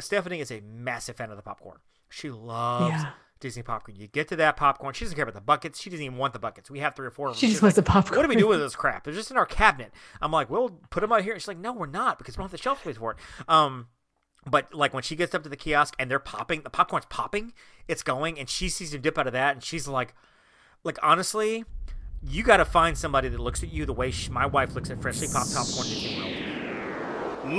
Stephanie is a massive fan of the popcorn. She loves Yeah. Disney popcorn. You get to that popcorn, she doesn't care about the buckets. She doesn't even want the buckets. We have three or four of them. She just wants like, the popcorn. What do we do with this crap? They're just in our cabinet. I'm like, we'll put them out here. She's like, no, we're not because we don't have the shelf space for it. Um, but like when she gets up to the kiosk and they're popping, the popcorn's popping, it's going, and she sees him dip out of that, and she's like, like honestly, you got to find somebody that looks at you the way she, my wife looks at freshly popped popcorn in Disney World.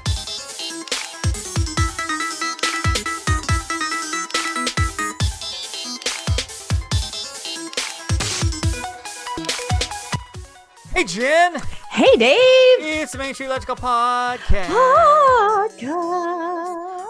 Hey Jenn, Hey, Dave. it's the Main Street Electrical Podcast. Podcast.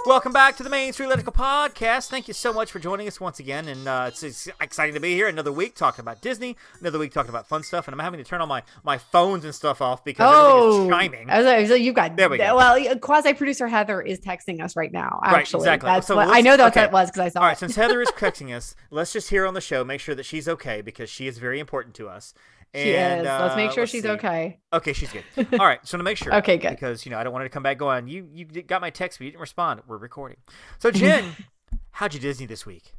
Welcome back to the Main Street Electrical Podcast. Thank you so much for joining us once again, and uh, it's, it's exciting to be here. Another week talking about Disney, another week talking about fun stuff, and I'm having to turn all my my phones and stuff off because Oh, everything is chiming. I was like, so you've got There we go. Well, quasi producer Heather is texting us right now. Right, Actually, exactly. That's So what, I know that's okay. what it was because I saw All right, it. since Heather is texting us, let's just hear on the show, make sure that she's okay because she is very important to us. She And, is. Let's make uh, sure she's see. okay. Okay, she's good. All right, so to make sure. Okay, good. Because you know I don't want her to come back going. You you got my text, but you didn't respond. We're recording. So Jenn, how'd you Disney this week?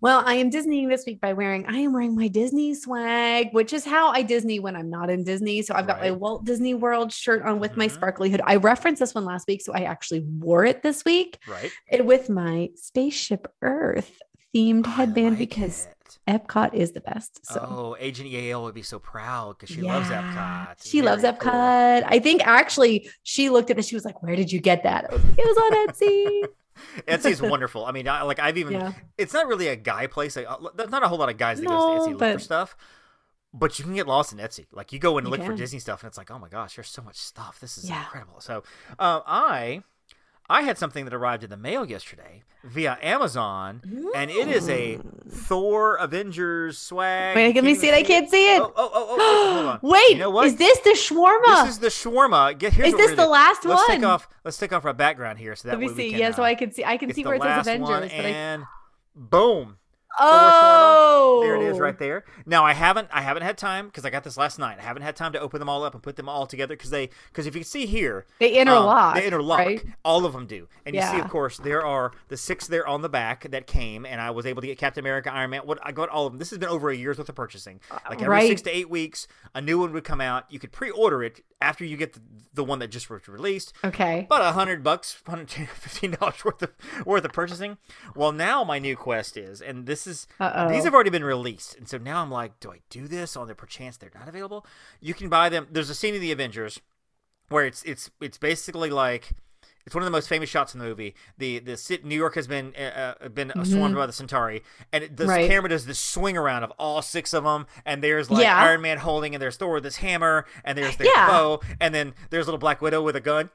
Well, I am Disneying this week by wearing. I am wearing my Disney swag, which is how I Disney when I'm not in Disney. So I've got my Walt Disney World shirt on with my Mhm. sparkly hood. I referenced this one last week, so I actually wore it this week Right. and with my spaceship Earth themed headband like because it. Epcot is the best. So. Oh, Agent EAL would be so proud because she loves Epcot. She loves Epcot. cool. I think actually she looked at it. She was like, "Where did you get that?" Was like, it was on Etsy. Etsy is wonderful. I mean, I, like I've even. Yeah. It's not really a guy place. Like, uh, there's not a whole lot of guys that goes No, to Etsy look for stuff. But you can get lost in Etsy. Like you go and You look for. Disney stuff, and it's like, oh my gosh, there's so much stuff. This is Yeah. incredible. So, uh, I, I had something that arrived in the mail yesterday via Amazon, and it is a Thor Avengers swag. Wait, let me see it. I can't see it. Oh, oh, oh, oh, hold on. Wait, you know what? is this the shawarma? This is the shawarma. Get here's Is this the do. last let's one? Take off, let's take off our background here, so that we can. Let me see. can, yeah, so uh, I can see. I can see where it says Avengers. but I, and boom. Oh, There it is, right there. Now I haven't, I haven't had time because I got this last night. I haven't had time to open them all up and put them all together because they, because if you can see here, They um, interlock. they interlock. Right? All of them do. And you see, of course, there are the six there on the back that came, and I was able to get Captain America, Iron Man. What I got all of them. This has been over a year's worth of purchasing. Like every right. six to eight weeks, a new one would come out. You could pre-order it after you get the, the one that just was released Okay. about a hundred bucks, hundred fifteen dollars worth of worth of purchasing. Well, now my new quest is, and this is Uh-oh. these have already been released, and so now I'm like, do I do this on the perchance they're not available? You can buy them. There's a scene in the Avengers where it's it's it's basically like. It's one of the most famous shots in the movie. The the New York has been uh, uh, been swarmed by the Chitauri, and the Mm-hmm. Right. camera does this swing around of all six of them, and there's like Yeah. Iron Man holding, and there's Thor with his hammer, and there's their Yeah. bow, and then there's little Black Widow with a gun.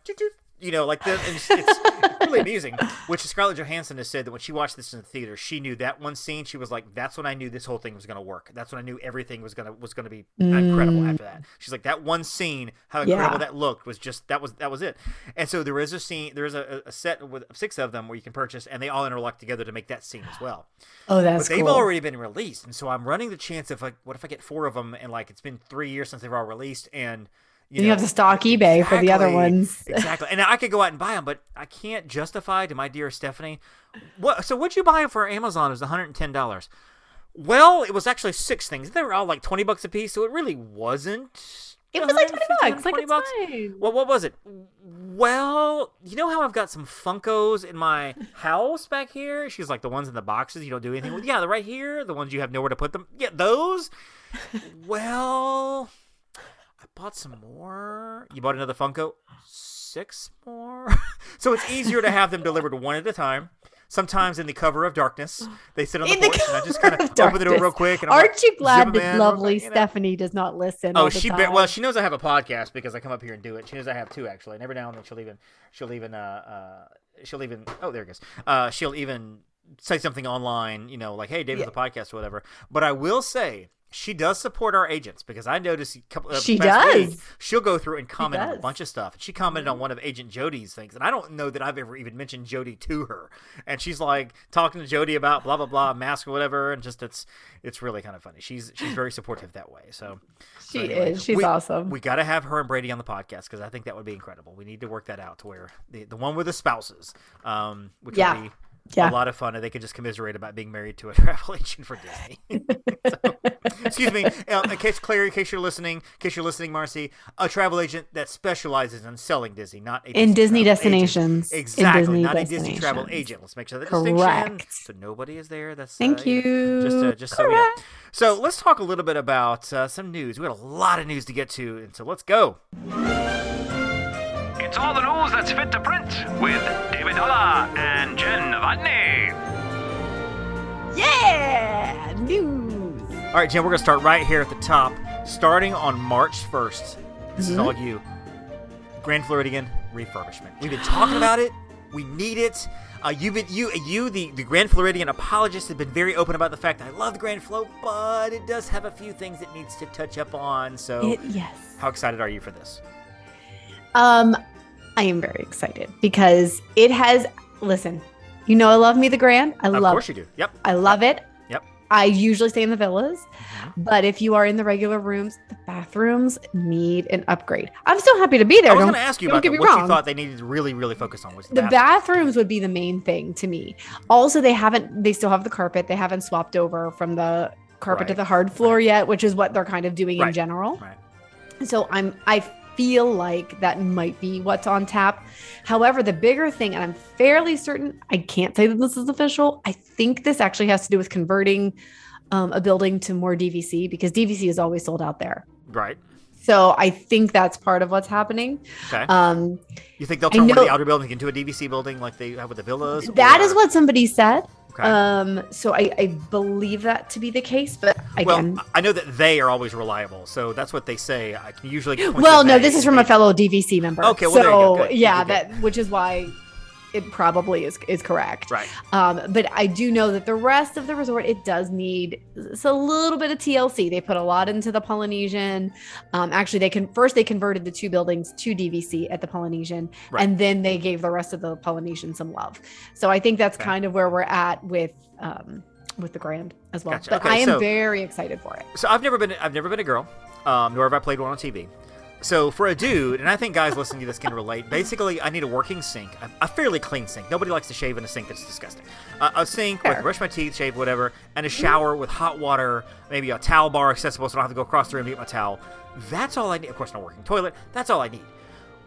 You know, like this. And it's, it's really amusing. Which Scarlett Johansson has said that when she watched this in the theater, she knew that one scene. She was like, "That's when I knew this whole thing was going to work. That's when I knew everything was gonna was gonna be incredible." After that, mm. she's like, "That one scene, how incredible Yeah. that looked was just that was that was it." And so there is a scene, there is a, a set with six of them where you can purchase, and they all interlock together to make that scene as well Oh, that's but they've cool. already been released, and so I'm running the chance of like, what if I get four of them, and like it's been three years since they've all released, and you, And you have to stock eBay for the other ones. exactly. And I could go out and buy them, but I can't justify to my dear Stephanie. What? So what'd you buy for Amazon? It was 110 dollars. Well, it was actually six things. They were all like 20 bucks a piece, so it really wasn't. It was like 20 150, bucks. Like bucks. fine. Well, what was it? Well, you know how I've got some Funkos in my house back here? She's like the ones in the boxes you don't do anything with. Yeah, they're right here. The ones you have nowhere to put them. Yeah, those. well, bought some more. You bought another Funko? Six more? so it's easier to have them delivered one at a time. Sometimes in the cover of darkness, they sit on the In the porch, and I just kind cover of of open the door real quick. And I'm Aren't like, you glad glad 'em that lovely quick, you know? Stephanie does not listen? Oh, she be- well, she knows I have a podcast because I come up here and do it. She knows I have two actually, and every now and then she'll even she'll even uh, uh she'll even oh there it goes uh she'll even say something online, you know, like "Hey, David's Yeah. a podcast" or whatever. But I will say. She does support our agents because I noticed a couple. Uh, She past week, does. she'll go through and comment on a. Mm-hmm. bunch of stuff. She commented on one of Agent Jody's things, and I don't know that I've ever even mentioned Jody to her. And she's like talking to Jody about blah blah blah mask or whatever, and just it's it's really kind of funny. She's she's very supportive that way. So so She anyway, is. She's we- awesome. We got to have her and Brady on the podcast because I think that would be incredible. We need to work that out to where the the one with the spouses, um, which Yeah. would be. Yeah. A lot of fun, and they could just commiserate about being married to a travel agent for Disney. So, excuse me, uh, in case Claire, in case you're listening, in case you're listening, Marcy, a travel agent that specializes in selling Disney, not a In Disney agent. destinations. In Exactly, Disney not a Disney travel agent. Let's make sure that distinction. So nobody is there. That's Thank uh, you. Just, uh, just so we know. So let's talk a little bit about uh, some news. We got a lot of news to get to, and so let's go. It's all the news that's fit to print with David Dalla and Jenn Novotny. Yeah. News. All right, Jenn, we're going to start right here at the top. Starting on March 1st, this is all you. Grand Floridian refurbishment. We've been talking about it. We need it. Uh, you've been you you the, the Grand Floridian apologist have been very open about the fact that I love the Grand Flo, but it does have a few things it needs to touch up on. So, It, yes. how excited are you for this? Um, I am very excited because it has. Listen, you know I love me the Grand. I of love. Of course you do. Yep. I love it. Yep. I usually stay in the villas, Mm-hmm. but if you are in the regular rooms, the bathrooms need an upgrade. I'm still happy to be there. I was going to ask you about that. What you thought they needed to really, really focus on was the bathroom. bathrooms would be the main thing to me. Also, they haven't. They still have the carpet. They haven't swapped over from the carpet to the hard floor yet, which is what they're kind of doing in general. Right. So I'm I feel like that might be what's on tap. However, the bigger thing, and I'm fairly certain, I can't say that this is official. I think this actually has to do with converting um, a building to more DVC because DVC is always sold out there. Right. So I think that's part of what's happening. Okay. Um, you think they'll turn one of the outer buildings into a DVC building like they have with the villas? that is or- what somebody said. Okay. Um, so I, I believe that to be the case, but again, well, I know that they are always reliable, so that's what they say. I can usually. well, no, this is from a fellow DVC member. Okay, well, so there you go. Good. yeah, that which is why it probably is is correct. Right. Um, but I do know that the rest of the resort it does need it's a little bit of TLC. They put a lot into the Polynesian. Um, actually, they can first they converted the two buildings to DVC at the Polynesian, Right. and then they gave the rest of the Polynesian some love. So I think that's Okay. kind of where we're at with um, with the Grand as well. Gotcha. But Okay, I am so- very excited for it. So I've never been. I've never been a girl, um, nor have I played one on TV. So for a dude, and I think guys listening to this can relate. Basically, I need a working sink, a, a fairly clean sink. Nobody likes to shave in a sink that's disgusting. Uh, a sink where I can brush my teeth, shave, whatever, and a shower with hot water, maybe a towel bar accessible, so I don't have to go across the room to get my towel. That's all I need. Of course, no working toilet. That's all I need.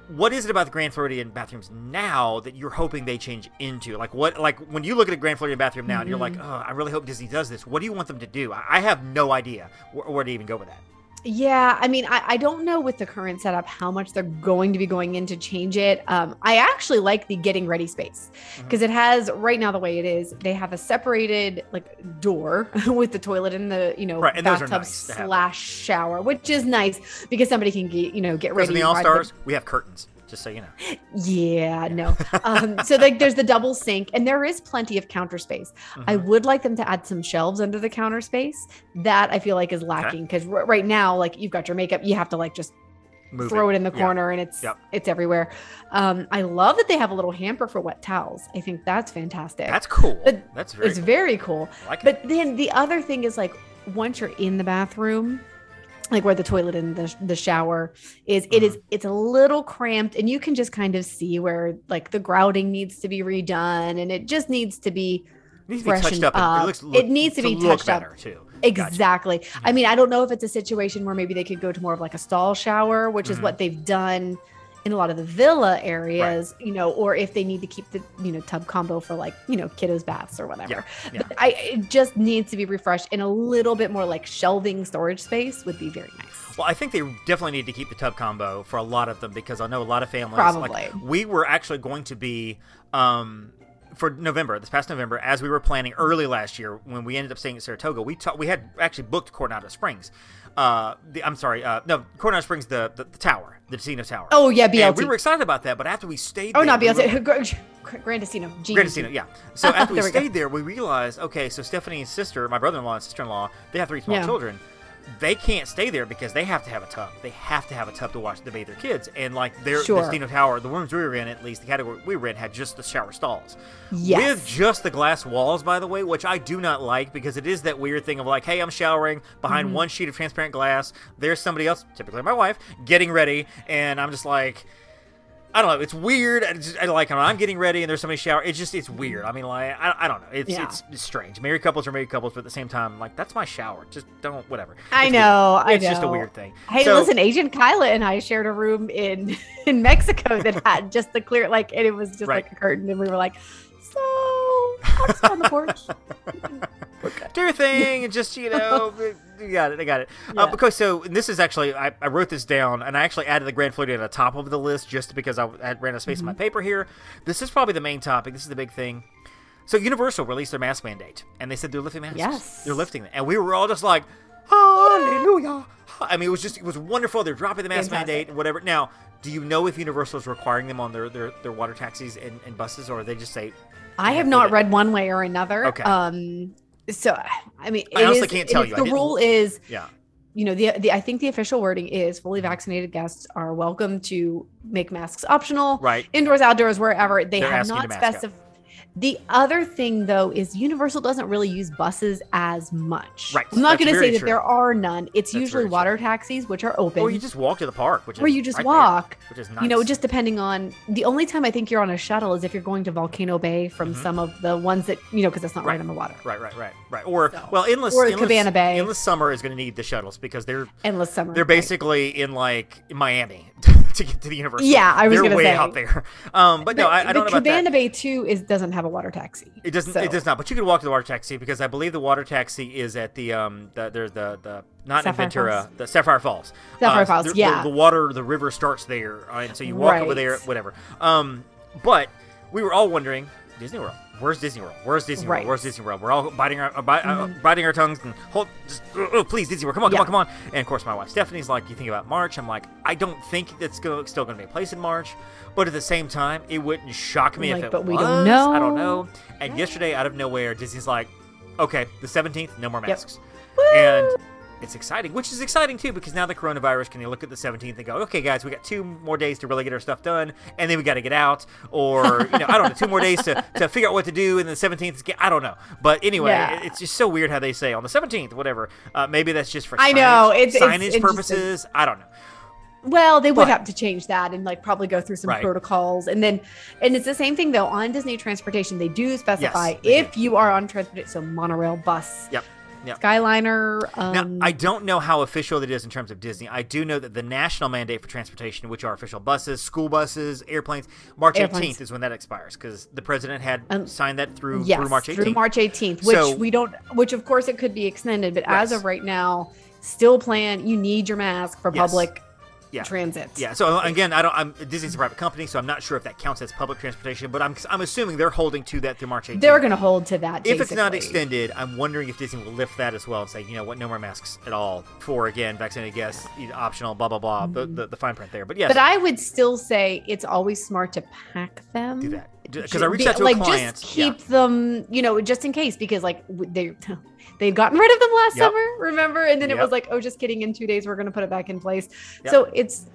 What is it about the Grand Floridian bathrooms now that you're hoping they change into? Like what? Like when you look at a Grand Floridian bathroom now, and you're like, Mm-hmm. oh, I really hope Disney does this. What do you want them to do? I, I have no idea where, where to even go with that. Yeah, I mean, I, I don't know with the current setup how much they're going to be going in to change it. Um, I actually like the getting ready space because it has right now the way it is. They have a separated like door with the toilet and the you know Right, bathtub nice slash shower, which is nice because somebody can get you know get ready. Because in the All Stars, we have curtains, just so you know. yeah, no. Um, so like there's the double sink and there is plenty of counter space. I Mhm. would like them to add some shelves under the counter space. That I feel like is lacking because right now, like you've got your makeup, you have to like just Move throw it in the Yeah. corner and it's Yep. it's everywhere. Um, I love that they have a little hamper for wet towels. I think that's fantastic. That's cool. But That's very. it's cool. very cool. I like it. But then the other thing is like once you're in the bathroom, like where the toilet and the, the shower is, it is Mm-hmm. it's a little cramped and you can just kind of see where like the grouting needs to be redone and it just needs to be It needs to be touched up. up. It, looks, It needs to be look touched up. better too. Gotcha. exactly. I mean, I don't know if it's a situation where maybe they could go to more of like a stall shower, which is Mhm. what they've done in a lot of the villa areas, you know, or if they need to keep the you know tub combo for like you know kiddos baths or whatever. yeah. But I it just needs to be refreshed and a little bit more like shelving storage space would be very nice. Well, I think they definitely need to keep the tub combo for a lot of them because I know a lot of families. Probably. Like, we were actually going to be um, for November, this past November, as we were planning early last year when we ended up staying at Saratoga. We ta- we had actually booked Coronado Springs. Uh, the, I'm sorry, uh, no, Coronado Springs, the, the the tower, the Casino Tower. Oh yeah, And BLT. we were excited about that, but after we stayed, oh, there, not we BLT. were- Gran Destino. G- Gran Destino, yeah. So after we we go. stayed there, we realized, okay, so Stephanie's sister, my brother-in-law and sister-in-law, they have three small Yeah. children. They can't stay there because they have to have a tub. They have to have a tub to watch to bathe their kids. And like their Sure. Tower, the rooms we were in, at least the category we were in, had just the shower stalls. Yes. With just the glass walls, by the way, which I do not like because it is that weird thing of like, hey, I'm showering behind Mm-hmm. one sheet of transparent glass. There's somebody else, typically my wife, getting ready, and I'm just like. I don't know. It's weird. I, just, I like I'm getting ready and there's somebody shower. It's just it's mm-hmm. weird. I mean, like I, I don't know. It's, Yeah. it's it's strange. Married couples are married couples, but at the same time, like that's my shower. Just don't whatever. I know. weird. I It's just a weird thing. Hey, So- listen, Agent Kyla and I shared a room in in Mexico that had just the clear, like, and it was just Right. like a curtain, and we were like, so I'll just go on the porch. do your thing and just you know you got it i got it uh, Yeah. because so this is actually I, I wrote this down and i actually added the grand floridian at the top of the list just because i, I ran out of space in Mm-hmm. my paper here this is probably the main topic this is the big thing so universal released their mask mandate and they said they're lifting masks Yes. they're lifting it and we were all just like hallelujah i mean it was just it was wonderful they're dropping the mask Fantastic. mandate and whatever now do you know if universal is requiring them on their their, their water taxis and, and buses or they just say I have not read one way or another. Okay. Um, so I mean, I honestly is- can't tell you. The rule is yeah you know the, the i think the official wording is fully vaccinated guests are welcome to make masks optional right indoors outdoors wherever they They're have not to mask up. specified the other thing though is universal doesn't really use buses as much Right. i'm not going to say that true. there are none it's That's usually very true. water taxis which are open Or you just walk to the park, which is or you just right there, walk which is nice. you know just depending on the only time i think you're on a shuttle is if you're going to volcano bay from Mhm. some of the ones that you know because it's not right. Right. on the water right, right, right, right. Or So- well, endless or endless, Cabana Bay. Endless summer is going to need the shuttles because they're endless summer they're right. basically in like Miami to get to the universe. Yeah, I was they're gonna way say. out there. Um, but no, I, I don't know the about that. Cabana Bay too is doesn't have a water taxi. It doesn't. So- It does not. But you can walk to the water taxi because I believe the water taxi is at the um the there's the the not in Sapphire Ventura Falls? the Sapphire Falls. Sapphire Uh, Falls, the- the- yeah. The, water the river starts there, uh, and so you walk over there, whatever. Um, but we were all wondering Disney World. Where's Disney World? Where's Disney Right. World? Where's Disney World? We're all biting our uh, uh, Mhm. biting our tongues and hold. Just, uh, please, Disney World, come on, come on, come on. And of course, my wife Stephanie's like, you think about March? I'm like, I don't think it's still going to be a place in March, but at the same time, it wouldn't shock me Like, if it but we don't know. I don't know. And yesterday, out of nowhere, Disney's like, okay, the 17th, no more Yep. masks. And it's exciting, which is exciting too, because now the coronavirus can you look at the 17th and go, okay, guys, we got two more days to really get our stuff done, and then we got to get out, or you know, I don't know, two more days to, to figure out what to do, and the 17th is I don't know, but anyway, Yeah. it's just so weird how they say on the 17th, whatever. Uh, maybe that's just for I know, it's- it's signage interesting. purposes. I don't know. Well, they would But- have to change that and like probably go through some Right. protocols. And then, and it's the same thing though on Disney transportation. They do specify they if you are on transportation, so monorail, bus, Yep. Skyliner. Now, Um, I don't know how official it is in terms of Disney. I do know that the national mandate for transportation, which are official buses, school buses, airplanes, March Airplanes. 18th is when that expires because the president had Um, signed that through yes, through March 18th. through March 18th, which So- we don't, which of course it could be extended, but as of right now, still plan. You need your mask for Yes. public Yeah. transit. Yeah. So again, I don't. I'm Disney's a private company, so I'm not sure if that counts as public transportation. But I'm I'm assuming they're holding to that through March 18th. They're going to hold to that. if it's not extended, I'm wondering if Disney will lift that as well and say, you know what, no more masks at all for again vaccinated guests, optional, blah blah blah, the, the the fine print there. But yes, But I would still say it's always smart to pack them. do that because I reached out to like a client. just yeah. keep them, you know, just in case because like they they'd gotten rid of them last Yep. summer, remember? And then it was like, oh, just kidding. In two days, we're gonna put it back in place. Yep. So it's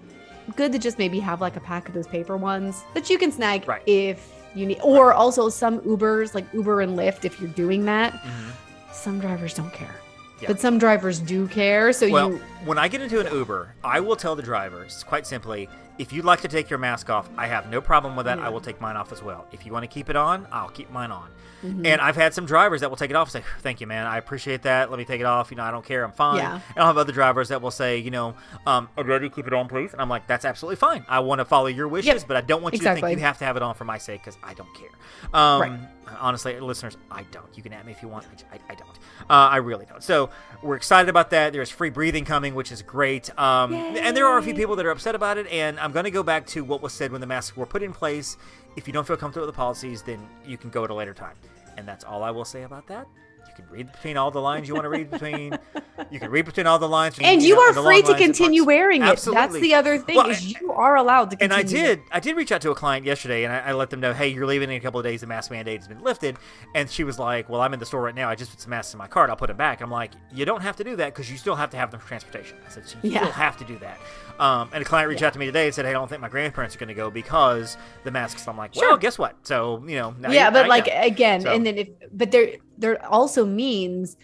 good to just maybe have like a pack of those paper ones that you can snag Right. if you need, or also some Ubers like Uber and Lyft if you're doing that. Mhm. Some drivers don't care, Yeah. but some drivers do care. So Well, you when I get into an Uber, I will tell the drivers quite simply, if you'd like to take your mask off, I have no problem with that. I will take mine off as well. If you want to keep it on, I'll keep mine on. Mhm. And I've had some drivers that will take it off and say, "Thank you, man. I appreciate that. Let me take it off. You know, I don't care. I'm fine." Yeah. And I'll have other drivers that will say, "You know, um, I'd rather keep it on, please." And I'm like, "That's absolutely fine. I want to follow your wishes, Yep. but I don't want you to think you have to have it on for my sake because I don't care." Um, Right. Honestly, listeners, I don't. You can at me if you want. I, I, I don't. Uh, I really don't. So we're excited about that. There's free breathing coming, which is great. Um, and there are a few people that are upset about it. And I'm going to go back to what was said when the masks were put in place. If you don't feel comfortable with the policies, then you can go at a later time. And that's all I will say about that. You can read between all the lines you want to read between. You can read between all the lines. And you know, are free to continue wearing it. Absolutely. That's the other thing Well, is you are allowed to and. I did, I did reach out to a client yesterday, and I, I let them know, hey, you're leaving in a couple of days. The mask mandate has been lifted, and she was like, well, I'm in the store right now. I just put some masks in my cart. I'll put it back. I'm like, you don't have to do that because you still have to have them for transportation. I said, so you Yeah. still have to do that. Um, and a client reached out to me today and said, hey, I don't think my grandparents are going to go because the masks. I'm like, well, Sure. guess what? So you know, now yeah, but like know. again, So- and then if but there there also means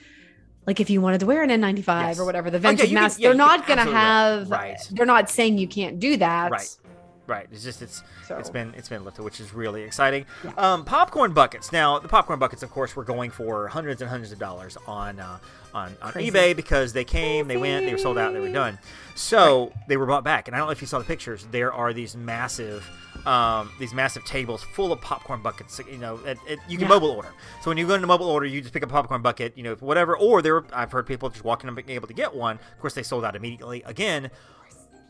like if you wanted to wear an N95 Yes. or whatever the Oh, yeah, vented can- mask, yeah, they're not gonna have. Right. They're not saying you can't do that. Right. Right. It's just it's So- it's been it's been lifted, which is really exciting. Um, popcorn buckets. Now the popcorn buckets, of course, were going for hundreds and hundreds of dollars on uh, on, on Crazy. eBay because they came, they went, they were sold out, they were done. So they were brought back, and I don't know if you saw the pictures. There are these massive. Um, these massive tables full of popcorn buckets. You know, you can Yeah. mobile order. So when you go into mobile order, you just pick a popcorn bucket, you know, whatever. Or there, were, I've heard people just walking and being able to get one. Of course, they sold out immediately again.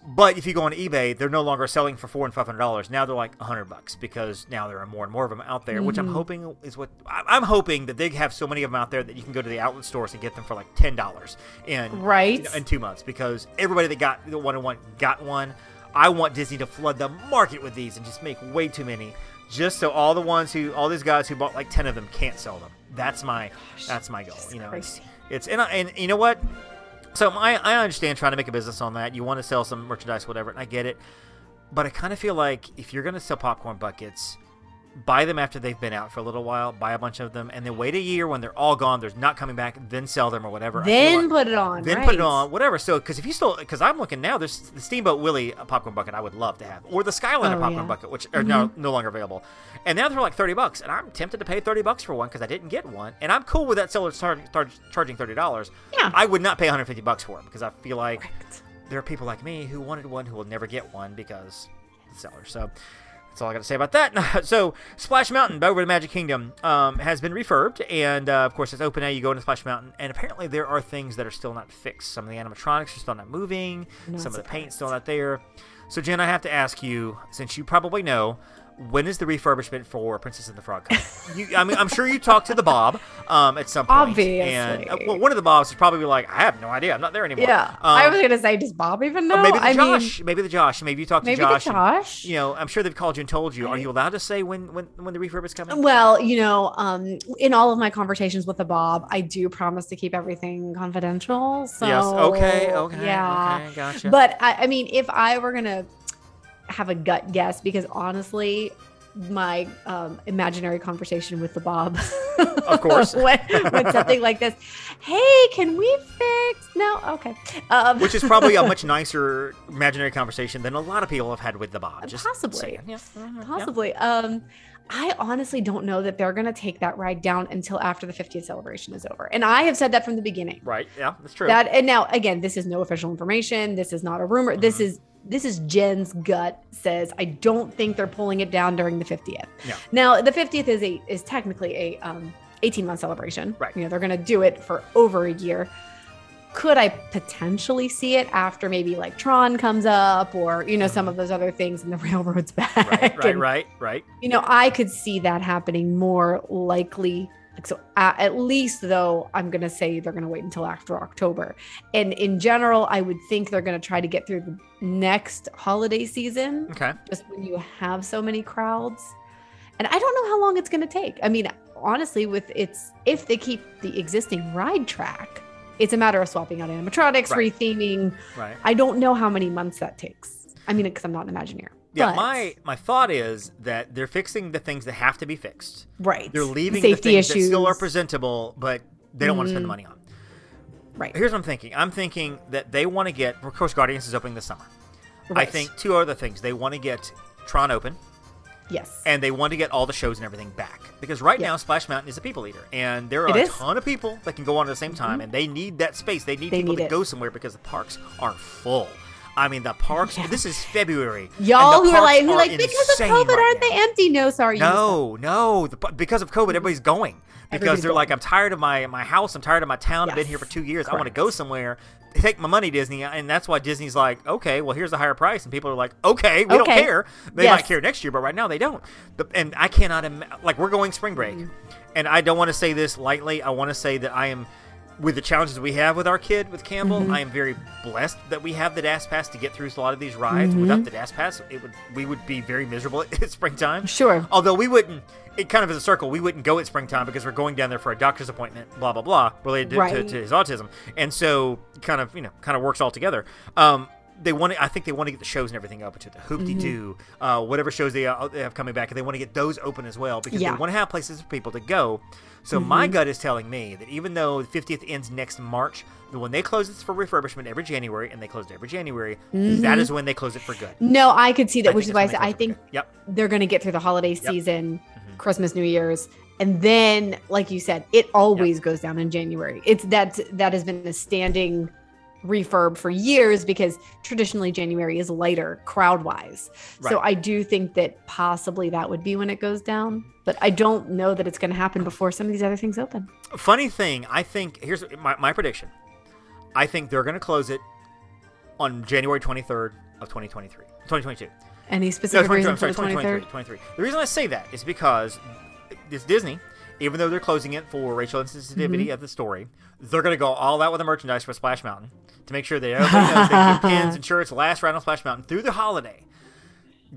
But if you go on eBay, they're no longer selling for four and five hundred dollars. Now they're like a hundred bucks because now there are more and more of them out there. Which I'm Mm-hmm. hoping is what I'm hoping that they have so many of them out there that you can go to the outlet stores and get them for like ten dollars in Right. you know, in two months. Because everybody that got the one and one got one. I want Disney to flood the market with these and just make way too many, just so all the ones who all these guys who bought like ten of them can't sell them. That's my that's my goal. You know, it's, it's and I, and you know what. So I, I understand trying to make a business on that. You want to sell some merchandise, whatever, and I get it. But I kind of feel like if you're going to sell popcorn buckets, buy them after they've been out for a little while, buy a bunch of them, and then wait a year when they're all gone, there's not coming back, then sell them or whatever. Then like- put it on. then put it on, whatever. So, because if you still, because I'm looking now, there's the Steamboat Willie uh, popcorn bucket I would love to have, or the Skyliner Oh, popcorn yeah. Mm-hmm. bucket, which are no, no longer available. And now they're like 30 bucks, and I'm tempted to pay 30 bucks for one because I didn't get one, and I'm cool with that seller start, start charging 30 dollars. Yeah. I would not pay 150 bucks for it because I feel like Correct. there are people like me who wanted one who will never get one because the seller. So that's all I got to say about that. so Splash Mountain over the Magic Kingdom um, has been refurbed, and uh, of course it's open now. You go into Splash Mountain, and apparently there are things that are still not fixed. Some of the animatronics are still not moving. Not some of the paint's still not there. So Jenn, I have to ask you, since you probably know. When is the refurbishment for Princess and the Frog coming? you, I mean, I'm sure you talked to the Bob um, at some point. And, uh, Obviously. well, one of the Bobs is probably like, I have no idea. I'm not there anymore. Yeah. Um, I was gonna say, does Bob even know? maybe the I Josh. mean, maybe the Josh. Maybe you talked maybe to Josh. the and, Josh. you know, I'm sure they've called you and told you. Are you allowed to say when when when the refurb is coming? Well, you know, um, in all of my conversations with the Bob, I do promise to keep everything confidential. So yes. Okay. Okay. yeah. Okay. Gotcha. But I, I mean, if I were gonna have a gut guess, because honestly, my um, imaginary conversation with the Bob, Of course. when, when something like this, hey, can we fix? No, okay. Um, which is probably a much nicer imaginary conversation than a lot of people have had with the Bob. Just Possibly. saying. Yeah. mhm, yeah. Possibly. Um, I honestly don't know that they're going to take that ride down until after the 50th celebration is over. And I have said that from the beginning. Right. Yeah. That's true. That and now again, this is no official information. This is not a rumor. This Mm-hmm. is this is Jenn's gut says I don't think they're pulling it down during the 50th. Yeah. Now the 50th is a is technically a um 18 month celebration. Right. You know, they're gonna do it for over a year. Could I potentially see it after maybe like Tron comes up or you know some of those other things and the railroad's back? Right. Right. and, Right. Right. you know i could see that happening more likely like so uh, at least though i'm going to say they're going to wait until after october and in general i would think they're going to try to get through the next holiday season Okay. just when you have so many crowds and i don't know how long it's going to take i mean honestly with it's if they keep the existing ride track it's a matter of swapping out animatronics Right. retheming Right. i don't know how many months that takes i mean because i'm not an imagineer Yeah. but- My my thought is that they're fixing the things that have to be fixed. right They're leaving the safety things issues that still are presentable, but they don't want to spend the money on. right Here's what I'm thinking. I'm thinking that they want to get. Of course, Guardians is opening this summer. Right. I think two other things. They want to get Tron open, Yes. and they want to get all the shows and everything back. Because right Yeah. now, Splash Mountain is a people eater, and there are It a is. Mm-hmm. ton of people that can go on at the same time, and they need that space. They need They people need to it. go somewhere because the parks are full. I mean, the parks. Yeah. This is February. Y'all who are like, who are like, because of COVID, right aren't now. they empty? No, sorry. you No, no. The, because of COVID, everybody's going because Everybody's they're like. I'm tired of my my house. I'm tired of my town. I've been here for two years. I want to go somewhere. Take my money, Disney, and that's why Disney's like, okay, well, here's a higher price, and people are like, okay, we don't care. They might care next year, but right now they don't. The, and I cannot. Like we're going spring break, Mm-hmm. and I don't want to say this lightly. I want to say that I am, with the challenges we have with our kid with Campbell, Mm-hmm. I am very blessed that we have the DAS pass to get through a lot of these rides. Mm-hmm. Without the DAS pass, it would we would be very miserable at springtime. Sure. Although we wouldn't, it kind of is a circle. We wouldn't go at springtime because we're going down there for a doctor's appointment, blah blah blah, related to, to, to his autism, and so kind of you know kind of works all together. Um, they want to, I think they want to get the shows and everything open to the Hoop De Doo, uh, whatever shows they, uh, they have coming back, and they want to get those open as well because Yeah. they want to have places for people to go. So my gut is telling me that even though the 50th ends next March, when they close this for refurbishment every January, and they close it every January, that is when they close it for good. No, I could see that, I which is why I said I it think. Yep. they're going to get through the holiday season, Christmas, New Year's, and then, like you said, it always goes down in January. It's that that has been a standing refurb for years because traditionally January is lighter crowd wise. So I do think that possibly that would be when it goes down, but I don't know that it's going to happen before some of these other things open. Funny thing, I think here's my, my prediction. I think they're going to close it on January 23rd of 2023, 2022. Any specific 23, reason I'm sorry, for the 2023, 23rd? 23. The reason I say that is because it's Disney. Even though they're closing it for racial insensitivity Mm-hmm. of the story, they're going to go all out with the merchandise for Splash Mountain to make sure that everybody knows they pins and shirts last ride on Splash Mountain through the holiday.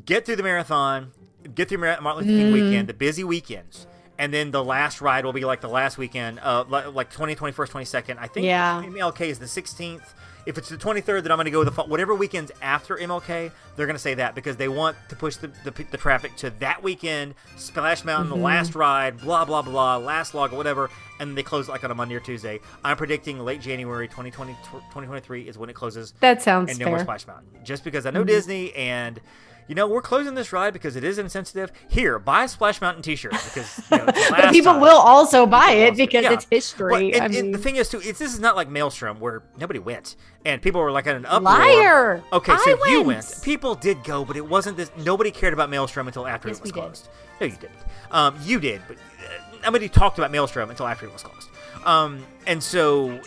Get through the marathon, get through Martin Luther King Mm-hmm. weekend, the busy weekends, and then the last ride will be like the last weekend, uh, like 20, 21st, 22nd. I think Yeah. MLK is the 16th. If it's the 23rd, then I'm going to go with the fo- whatever weekends after MLK. They're going to say that because they want to push the, the, the traffic to that weekend, Splash Mountain, Mm-hmm. the last ride, blah blah blah, last log or whatever, and they close like on a Monday or Tuesday. I'm predicting late January 2020 2023 is when it closes That sounds and no more fair. Splash Mountain. Just because I know Disney and you know we're closing this ride because it is insensitive. Here, buy a Splash Mountain T-shirt because you know, the But last people time. will also buy it because Yeah. it's history. And, I and the thing is too, it's, this is not like Maelstrom where nobody went and people were like in an uproar. Liar! Okay, so I you went. went. People did go, but it wasn't this. Nobody cared about Maelstrom until after Yes, it was we did. closed. No, you didn't. Um, you did, but uh, nobody talked about Maelstrom until after it was closed. Um, and so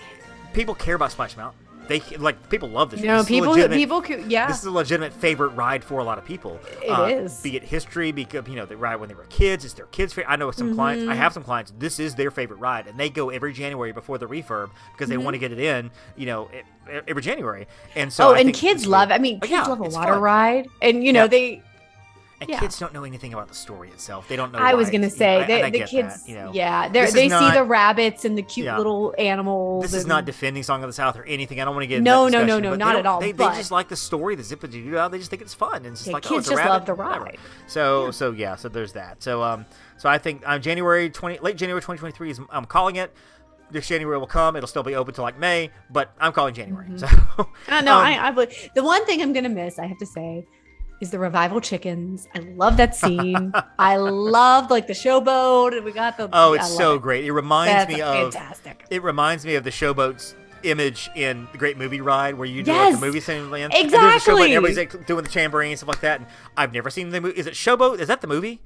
people care about Splash Mountain. They like people love this. you know, This people, people, yeah. this is a legitimate favorite ride for a lot of people. It It is. Be it history, because you know they ride when they were kids. It's their kids' favorite. I know some clients. Mm-hmm. I have some clients. This is their favorite ride, and they go every January before the refurb because they want to get it in. You know, every January. And so Mm-hmm. oh, I and kids love. really- I mean, Oh, kids yeah, love a water fun. ride, and you know Yeah. they. And yeah. kids don't know anything about the story itself. They don't know. I was gonna it's- you know, say and they, I the kids. that, you know. yeah, they they see the rabbits and the cute Yeah. little animals. This is and- not defending Song of the South or anything. I don't want to get into No, no, no, no, not at all, They, they just like the story, the zip doo They just think it's fun, and it's just Yeah, like oh, kids it's a just rabbit, love the whatever. ride. So, so yeah, so there's that. So, um, so I think um, January twenty, late January 2023 is I'm calling it. This January will come. It'll still be open till like May, but I'm calling January. Mm-hmm. So, Uh, no, um, I, I would. The one thing I'm gonna miss, I have to say, is the revival chickens. I love that scene. I loved like the showboat, and we got the. oh, it's so it. great. It reminds That's me of fantastic. it reminds me of the showboats image in the Great Movie Ride, where you do like the movie scene land. And there's a showboat, Exactly! and everybody's like doing the tambourine and stuff like that. And I've never seen the movie. Is it Showboat? Is that the movie?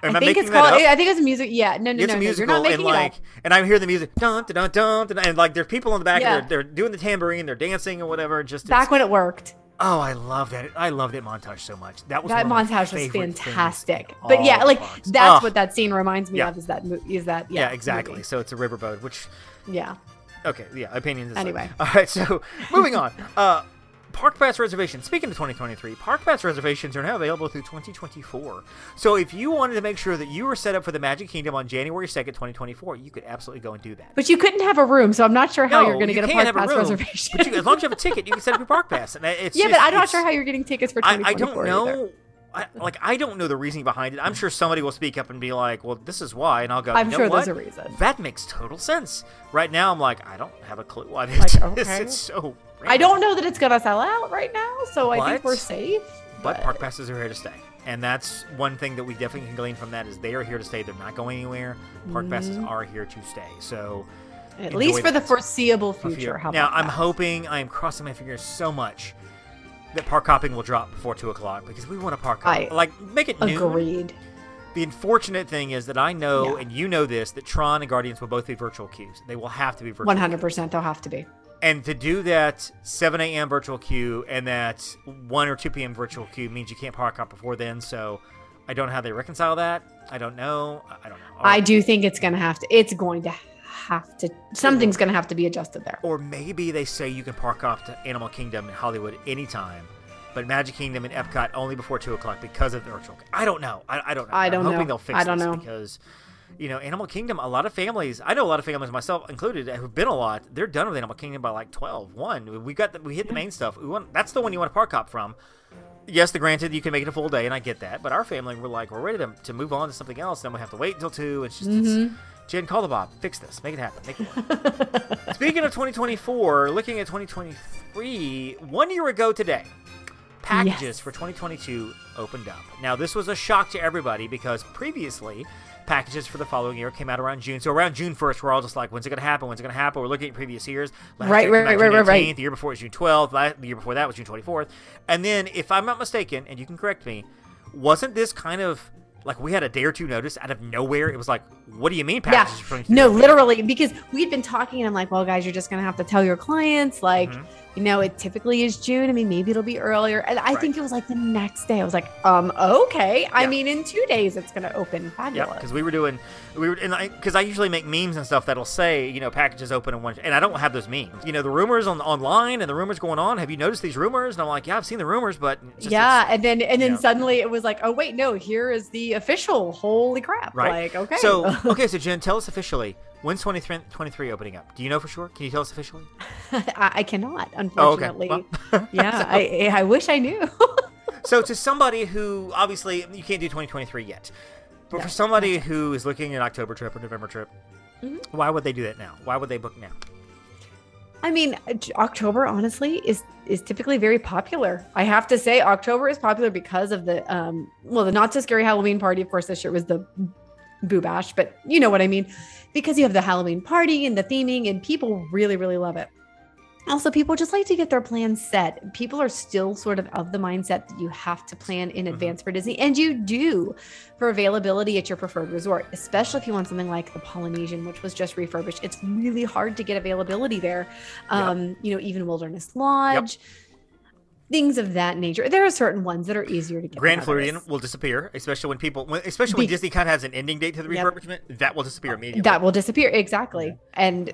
Am I think making it's that called. I think it's a music. Yeah, no, no, it's no, a no. musical, You're not making and like, it up. and I'm hearing the music, dun dun dun dun, dun and like there's people in the back, Yeah. and they're, they're doing the tambourine, they're dancing or whatever. Just Back when it worked. Oh, I love that. I love that montage so much. That was That one of my montage was fantastic. But yeah, like parks. that's Oh, what that scene reminds me Yeah. of. Is that is that Yeah, yeah, exactly. movie. So it's a riverboat, which Yeah. Okay, yeah, opinions. aside. Anyway. all right. So moving on. Uh, Park Pass reservations. Speaking of 2023, Park Pass reservations are now available through 2024. So if you wanted to make sure that you were set up for the Magic Kingdom on January 2nd, 2024, you could absolutely go and do that. But you couldn't have a room, so I'm not sure how No, you're going to you get a park have a room, reservation. But you, as long as you have a ticket, you can set up your Park Pass. And it's yeah, just- but I'm not sure how you're getting tickets for I, 2024. I don't either. know. I, like I don't know the reasoning behind it. I'm sure somebody will speak up and be like, "Well, this is why," and I'll go. I'm "You know sure what? there's a reason." That makes total sense. Right now, I'm like, I don't have a clue why this Like, is. okay. It's so. I don't know that it's going to sell out right now, so I think we're safe. But park passes are here to stay, and that's one thing that we definitely can glean from that is they are here to stay. They're not going anywhere. Park mm. passes are here to stay. So At least for the foreseeable future. Now I'm that? hoping I am crossing my fingers so much that park hopping will drop before two o'clock because we want to park hop. I like make it noon. Agreed. The unfortunate thing is that I know, Yeah. and you know this, that Tron and Guardians will both be virtual queues. They will have to be virtual. One hundred percent. They'll have to be. And to do that 7 a.m. virtual queue and that 1 or 2 p.m. virtual queue means you can't park hop before then. So I don't know how they reconcile that. I don't know. I- don't know. I do think it's going to have to, it's going to have to, something's going to have to be adjusted there. Or maybe they say you can park hop to Animal Kingdom in Hollywood anytime, but Magic Kingdom and Epcot only before two o'clock because of the virtual. I don't know. I, I don't know. I don't I'm hoping know. they'll fix I don't this know. because you know Animal Kingdom. A lot of families. I know a lot of families, myself included, who've been a lot. They're done with Animal Kingdom by like 12. One, we got the, we hit the main stuff. We want that's the one you want to park hop from. Yes, the granted you can make it a full day, and I get that. But our family, we're like, we're ready to, to move on to something else. Then we have to wait until two. It's just, Mm-hmm. it's, Jenn, call the Bob, fix this, make it happen, make it work. Speaking of 2024, looking at 2023, one year ago today, packages Yes. for 2022 opened up. Now, this was a shock to everybody because previously, packages for the following year came out around June. So around June 1st, we're all just like, when's it going to happen? When's it going to happen? We're looking at previous years. Last Right, year right, right, June right, right. The year before was June 12th. la- The year before that was June 24th. And then, if I'm not mistaken, and you can correct me, wasn't this kind of like we had a day or two notice out of nowhere? It was like, what do you mean packages? for 2022 No, literally, because we'd been talking, and I'm like, well, guys, you're just going to have to tell your clients, like, Mhm. You know, it typically is June. I mean, maybe it'll be earlier. And I Right. think it was like the next day. I was like, um, okay. I mean, in two days, it's going to open. Fabulous. Yeah, because we were doing, we were, and because I, usually make memes and stuff that'll say, you know, packages open in one, and I don't have those memes. You know, the rumors on online and the rumors going on. Have you noticed these rumors? And I'm like, yeah, I've seen the rumors, but just, yeah, and then and then yeah. suddenly it was like, oh wait, no, here is the official. Holy crap! right. Like, okay, So, okay, so Jenn, tell us officially when's 23, 23 opening up? Do you know for sure? Can you tell us officially? I, I cannot, Oh, okay. unfortunately. Well- yeah, I I wish I knew. So, to somebody who obviously you can't do 2023 yet, but No, for somebody who is looking at October trip or November trip, Mm-hmm. why would they do that now? Why would they book now? I mean, October honestly is is typically very popular. I have to say, October is popular because of the um, well, the not so scary Halloween party. Of course, this year was the Boo Bash, but you know what I mean, because you have the Halloween party and the theming, and people really, really love it. Also, people just like to get their plans set. People are still sort of of the mindset that you have to plan in advance for Disney, and you do for availability at your preferred resort, especially if you want something like the Polynesian, which was just refurbished. It's really hard to get availability there. Um, You know, even Wilderness Lodge, things of that nature. There are certain ones that are easier to get. Grand Floridian will disappear, especially when people, when, especially when Be- Disney kind of has an ending date to the Yep. refurbishment. That will disappear immediately. That will disappear exactly, and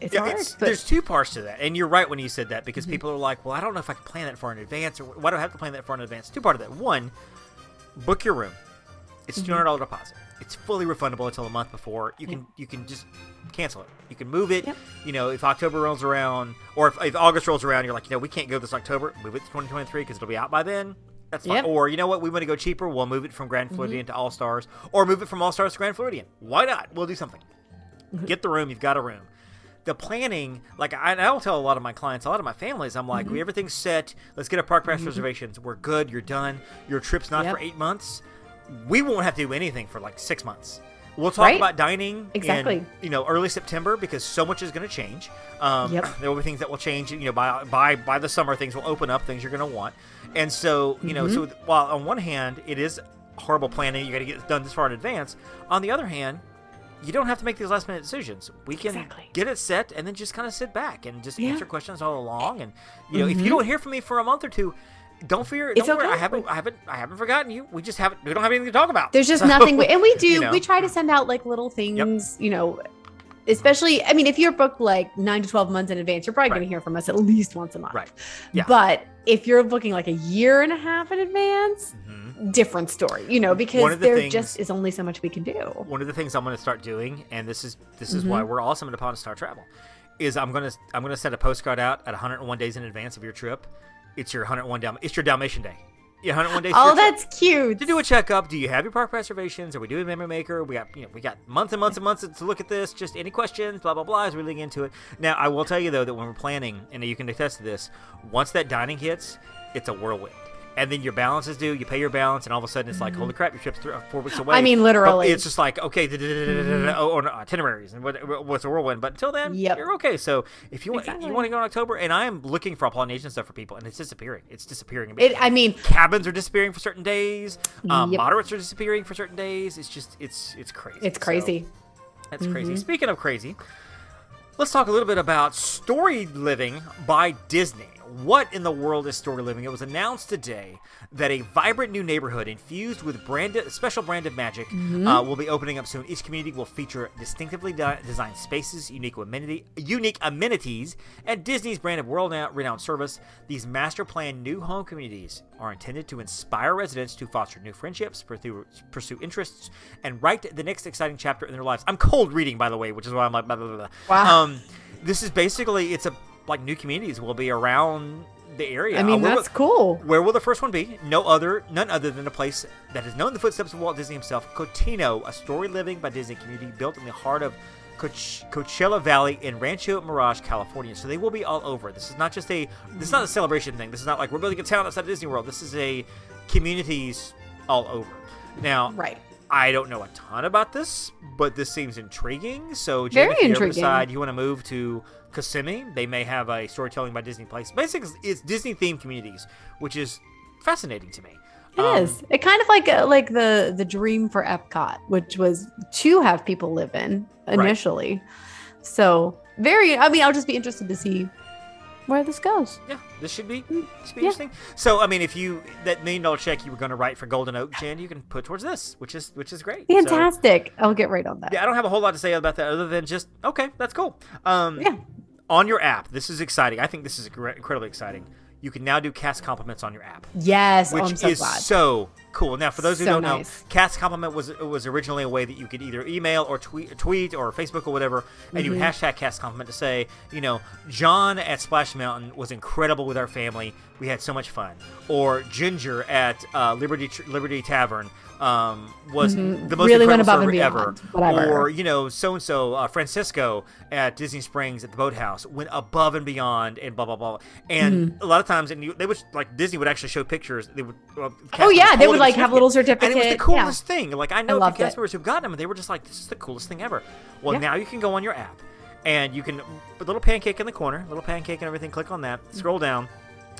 it's yeah, hard. but there's two parts to that, and you're right when you said that because Mm-hmm. people are like, "Well, I don't know if I can plan that far in advance, or why do I have to plan that far in advance?" Two part of that. One, book your room. It's Mm-hmm. two hundred dollar deposit. It's fully refundable until a month before. You can you can just cancel it. You can move it. Yep. You know, if October rolls around, or if, if August rolls around, you're like, you know, we can't go this October. Move it to 2023 because it'll be out by then. That's fine. Yep. Or you know what? We want to go cheaper. We'll move it from Grand mm-hmm. Floridian to All Stars, or move it from All Stars to Grand Floridian. Why not? We'll do something. Mm-hmm. Get the room. You've got a room. The planning, like I, I will tell a lot of my clients, a lot of my families, I'm like, we everything's set. Let's get a park pass reservations. We're good. You're done. Your trip's not Yep. for eight months. We won't have to do anything for like six months. We'll talk Right. about dining Exactly. in you know early September because so much is going to change. Um, Yep. There will be things that will change. You know, by by by the summer, things will open up. Things you're going to want, and so you know, so Mm-hmm. while on one hand it is horrible planning, you got to get it done this far in advance. On the other hand, you don't have to make these last minute decisions. We can Exactly. get it set and then just kind of sit back and just Yeah. answer questions all along. And you know, if you don't hear from me for a month or two. Don't fear. Don't It's worry. I haven't. I haven't. I haven't forgotten you. We just haven't. We don't have anything to talk about. There's just So, nothing, we, and we do. you know. We try to send out like little things, you know. Especially, I mean, if you're booked like nine to twelve months in advance, you're probably going to hear from us at least once a month. Right. Yeah. But if you're booking like a year and a half in advance, Mhm. different story, you know, because the there things- just is only so much we can do. one of the things I'm going to start doing, and this is this is Mm-hmm. why we're awesome at Upon Star Travel, is I'm gonna I'm gonna send a postcard out at 101 days in advance of your trip. It's your 101 Dal- It's your Dalmatian day. Yeah, 101 days. Oh, that's cute. to do a checkup. Do you have your park reservations? Are we doing memory maker? We got you know we got months and months and months to look at this. Just any questions? Blah blah blah. As we link into it. Now I will tell you though that when we're planning, and you can attest to this, once that dining hits, it's a whirlwind. And then your balance is due. You pay your balance, and all of a sudden it's like, holy crap, your trip's three, four weeks away. Mm-hmm. I mean, But literally. it's just like okay, da-da-da-da-da-da, oh, or itineraries and what, what's a whirlwind. But until then, Yep. you're okay. So if you want, Exactly. you want to go in October, and I am looking for all Polynesian stuff for people, and it's disappearing. It's disappearing. It, I mean, cabins are disappearing for certain days. Um, Yep. Moderates are disappearing for certain days. It's just it's it's crazy. it's So, crazy. Mm-hmm. that's crazy. Speaking of crazy, let's talk a little bit about Storyliving by Disney. What in the world is Storyliving? It was announced today that a vibrant new neighborhood infused with branded, special brand of magic Mm-hmm. uh, will be opening up soon. Each community will feature distinctively de- designed spaces, unique amenity, unique amenities, and Disney's brand of world-renowned service. These master-planned new home communities are intended to inspire residents to foster new friendships, pursue, pursue interests, and write the next exciting chapter in their lives. I'm cold reading, by the way, which is why I'm like, blah, blah, blah. Wow. Um, this is basically it's a like new communities will be around the area. I mean, Uh, that's will- cool. Where will the first one be? No other, none other than a place that has known the footsteps of Walt Disney himself, Cotino, a Storyliving by Disney community built in the heart of Coach- Coachella Valley in Rancho Mirage, California. So they will be all over. This is not just a, this is not a celebration thing. This is not like we're building a town outside of Disney World. This is a communities all over. Now, Right. I don't know a ton about this, but this seems intriguing. So, Jenn, Very if you intriguing. decide you want to move to Kissimmee, they may have a Storyliving by Disney place. Basically, it's Disney themed communities, which is fascinating to me. It is. It kind of like uh, like the the dream for Epcot, which was to have people live in initially. So very. I mean, I'll just be interested to see where this goes. Yeah, this should be, Mm, this should be yeah. interesting. So, I mean, if you that million dollar check you were going to write for Golden Oak, Jenn, you can put towards this, which is which is great. So, Fantastic. I'll get right on that. yeah, I don't have a whole lot to say about that other than just okay, that's cool. Um, Yeah. On your app, this is exciting. I think this is incredibly exciting. You can now do cast compliments on your app. Yes. which oh, I'm so is glad. so cool. Now, for those who So don't know. Cast Compliment was was originally a way that you could either email or tweet, tweet or Facebook or whatever, and you would Mm-hmm. hashtag Cast Compliment to say, you know, John at Splash Mountain was incredible with our family. We had so much fun. Or Ginger at uh, Liberty Liberty Tavern um, was the most Mm-hmm. Really went above and server beyond. ever. Whatever. Or you know, so and so Francisco at Disney Springs at the boathouse went above and beyond and blah blah blah. And Mm-hmm. a lot of times, and you, they would like Disney would actually show pictures. They would. Uh, Oh, yeah, they would, like, have little and it was the coolest thing. Like I know few loved cast members who've gotten them, and they were just like, "This is the coolest thing ever." Well, Yeah. now you can go on your app, and you can a little pancake in the corner, little pancake and everything. Click on that, scroll down,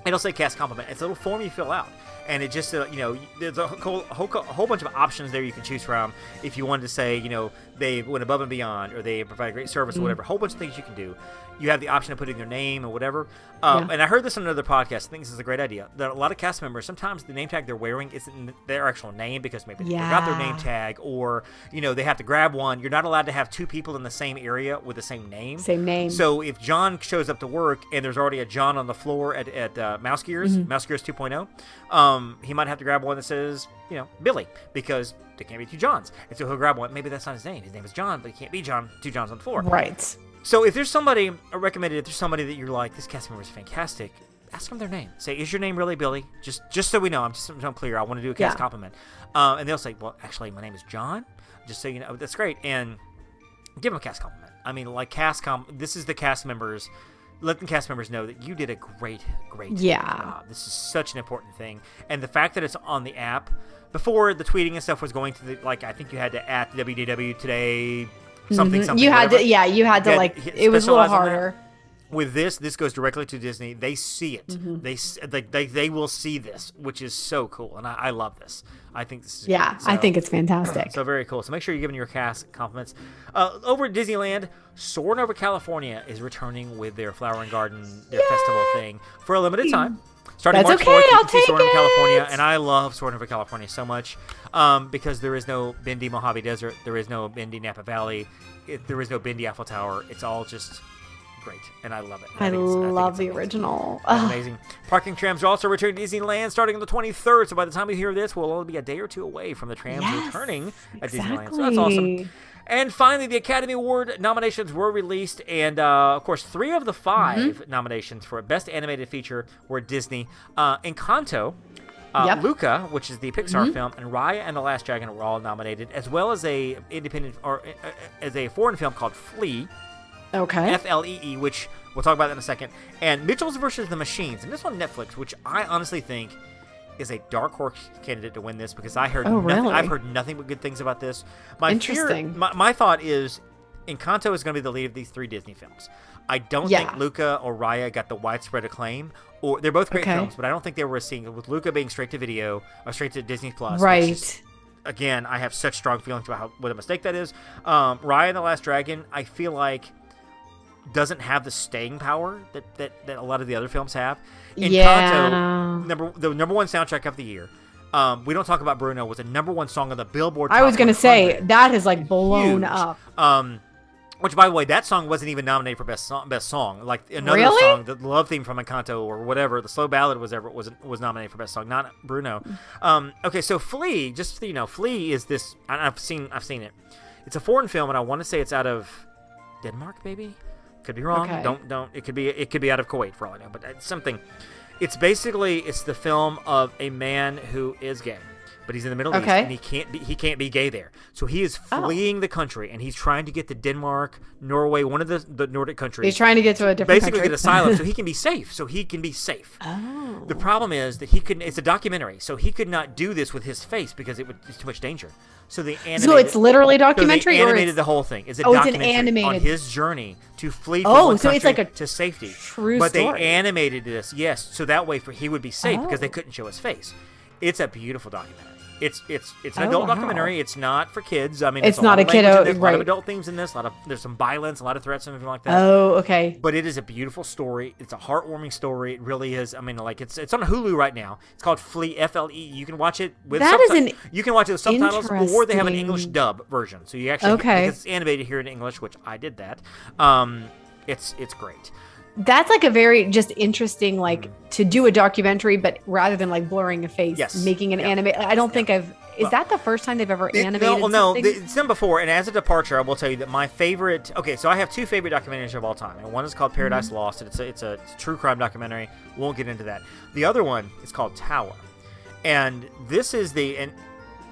it'll say cast compliment. It's a little form you fill out. And it just, uh, you know, there's a whole, whole, whole bunch of options there you can choose from. If you wanted to say, you know, they went above and beyond or they provide great service Mm-hmm. or whatever, a whole bunch of things you can do. You have the option of putting their name or whatever. Um, Yeah. And I heard this on another podcast. I think this is a great idea. That a lot of cast members, sometimes the name tag they're wearing isn't their actual name because maybe they forgot their name tag or, you know, they have to grab one. You're not allowed to have two people in the same area with the same name. Same name. So if John shows up to work and there's already a John on the floor at, at uh, Mouse Gears, Mm-hmm. Mouse Gears 2.0, um, he might have to grab one that says, you know, Billy, because there can't be two Johns. And so he'll grab one. Maybe that's not his name. His name is John, but he can't be John, two Johns on the floor. right. So if there's somebody, I recommended, if there's somebody that you're like, this cast member is fantastic, ask them their name. Say, is your name really Billy? Just just so we know. I'm just I'm clear. I want to do a cast Yeah. compliment. Um, and they'll say, well, actually, my name is John. Just so you know, that's great. And give them a cast compliment. I mean, like cast com. This is the cast members. Let the cast members know that you did a great, great Yeah. job. This is such an important thing, and the fact that it's on the app. Before the tweeting and stuff was going to the like, I think you had to at WDW today, something, Mhm. something. You had whatever. to, yeah, you had to Yeah, like. It was a little harder. With this this goes directly to disney they see it Mm-hmm. they, s- they they they will see this which is so cool and i, I love this i think this is Yeah, great. I think it's fantastic. so very cool so make sure you're giving your cast compliments uh, over at disneyland Soarin' over california is returning with their flower and garden their festival thing for a limited time Starting That's March okay, 4th, you I'll can see Soarin' over California, and I love Soarin' over California so much um, because there is no Bendy Mojave Desert, there is no Bendy Napa Valley, it, there is no Bendy Eiffel Tower. It's all just great, and I love it. I think love the amazing. original. Amazing. Parking trams are also returning to Disneyland starting on the 23rd. So by the time you hear this, we'll only be a day or two away from the trams Yes, returning at Disneyland. So that's awesome. And finally, the Academy Award nominations were released, and uh, of course, three of the 5 Mm-hmm. nominations for Best Animated Feature were Disney. Uh, Encanto, uh, Yep. Mm-hmm. Luca, which is the Pixar film, and Raya and the Last Dragon were all nominated, as well as a independent or uh, as a foreign film called Flee. Okay. F L E E, which we'll talk about that in a second, and Mitchell's versus the Machines, and this one on Netflix, which I honestly think is a dark horse candidate to win this because I heard Oh, nothing, really? I've heard nothing but good things about this. My fear- Interesting. my, my thought is, Encanto is going to be the lead of these three Disney films. I don't Yeah. think Luca or Raya got the widespread acclaim, or they're both great Okay. films, but I don't think they were seeing with Luca being straight to video or straight to Disney Plus. right. is- again, I have such strong feelings about how what a mistake that is. Um, Raya and the Last Dragon, I feel like doesn't have the staying power that, that, that a lot of the other films have. Encanto, Yeah. number the number one soundtrack of the year. Um, we don't talk about Bruno was the number one song on the Billboard. I was gonna say 100. that has like blown Huge. up. Um, which, by the way, that song wasn't even nominated for best song. Best song, like another Really? song, the love theme from Encanto or whatever, the slow ballad was ever was was nominated for best song, not Bruno. Um, okay, so Flee, just so you know, Flee is this. I've seen I've seen it. It's a foreign film, and I want to say it's out of Denmark, maybe. Could be wrong. Okay. Don't don't. It could be it could be out of Kuwait for all I know, but it's something. It's basically it's the film of a man who is gay, but he's in the Middle East Okay. and he can't be he can't be gay there. So he is Oh. fleeing the country and he's trying to get to Denmark, Norway, one of the the Nordic countries. He's trying to get to a different basically country. get asylum so he can be safe. So he can be safe. oh. The problem is that he couldn't. It's a documentary, so he could not do this with his face because it would it's too much danger. So they animated. So it's literally a so documentary, they animated it's the whole thing. It's a Oh, it's an documentary on animated- his journey to flee from Oh, so it's like a to safety. true but story. they animated this, yes, so that way for he would be safe because they Oh. couldn't show his face. It's a beautiful documentary. It's it's it's an Oh, adult wow. documentary. It's not for kids. I mean, It's a not a kiddo- in this, A lot of adult themes in this. A lot of there's some violence, a lot of threats, and everything like that oh, okay. but it is a beautiful story. It's a heartwarming story. It really is. I mean, like it's it's on Hulu right now. It's called Flee F L E. You can watch it with That is an you can watch it with subtitles, or they have an English dub version. So you actually Okay. it's animated here in English, which I did that. Um, it's it's great. That's like a very just interesting, like to do a documentary, but rather than like blurring a face, Yes. making an Yeah. anime. I don't think I've. Is Well, that the first time they've ever It- animated no, no, something? th- it's done before. And as a departure, I will tell you that my favorite. Okay, so I have two favorite documentaries of all time, and one is called Paradise Mm-hmm. Lost, and it's a, it's a it's a true crime documentary. Won't get into that. The other one is called Tower, and this is the and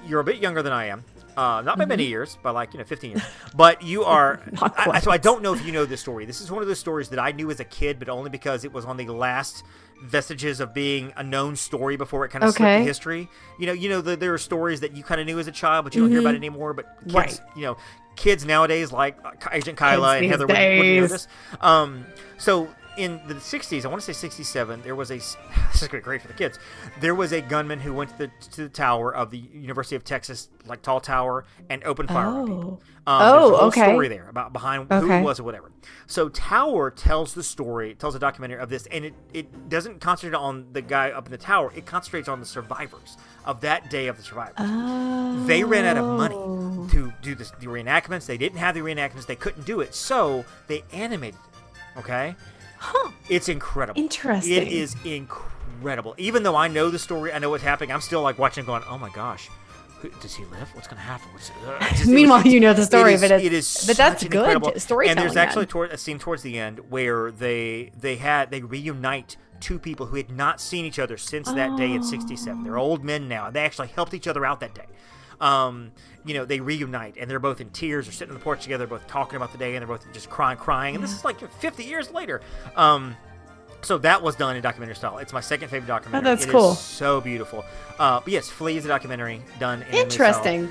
you're a bit younger than I am. Uh, not by many years, by like you know, 15 years. But you are. Mm-hmm. I, so I don't know if you know this story. This is one of those stories that I knew as a kid, but only because it was on the last vestiges of being a known story before it kind of slipped Okay. to history. You know, you know, the, there are stories that you kind of knew as a child, but you don't hear about it anymore. But kids, Mm-hmm. Right. you know, kids nowadays like uh, Agent Kyla and Heather would, would know this. Um, so in the 60s, I want to say 67, there was a this is gonna be great for the kids. There was a gunman who went to the to the tower of the University of Texas, like tall tower, and opened fire on people. Oh. Um, there's Oh, a whole okay. story there about behind who Okay. it was or whatever. So Tower tells the story, tells a documentary of this, and it, it doesn't concentrate on the guy up in the tower. It concentrates on the survivors of that day of the survivors. Oh. They ran out of Oh. money to do this, the reenactments. They didn't have the reenactments. They couldn't do it, so they animated it. Okay, Huh. it's incredible. Interesting. It is incredible. Even though I know the story, I know what's happening. I'm still like watching, going, "Oh my gosh, who, does he live? What's going to happen?" What's, uh, just- it was Meanwhile, you know the story, it is, it is but that's good storytelling And there's actually toward, a scene towards the end where they they had they reunite two people who had not seen each other since that day in '67. They're old men now, and they actually helped each other out that day. Um, you know, they reunite, and they're both in tears. They're sitting on the porch together, both talking about the day, and they're both just crying, crying. And this is like 50 years later. Um, so that was done in documentary style. It's my second favorite documentary. Oh, that's It is cool. so beautiful. Uh, but yes, Flee is a documentary done in. Interesting.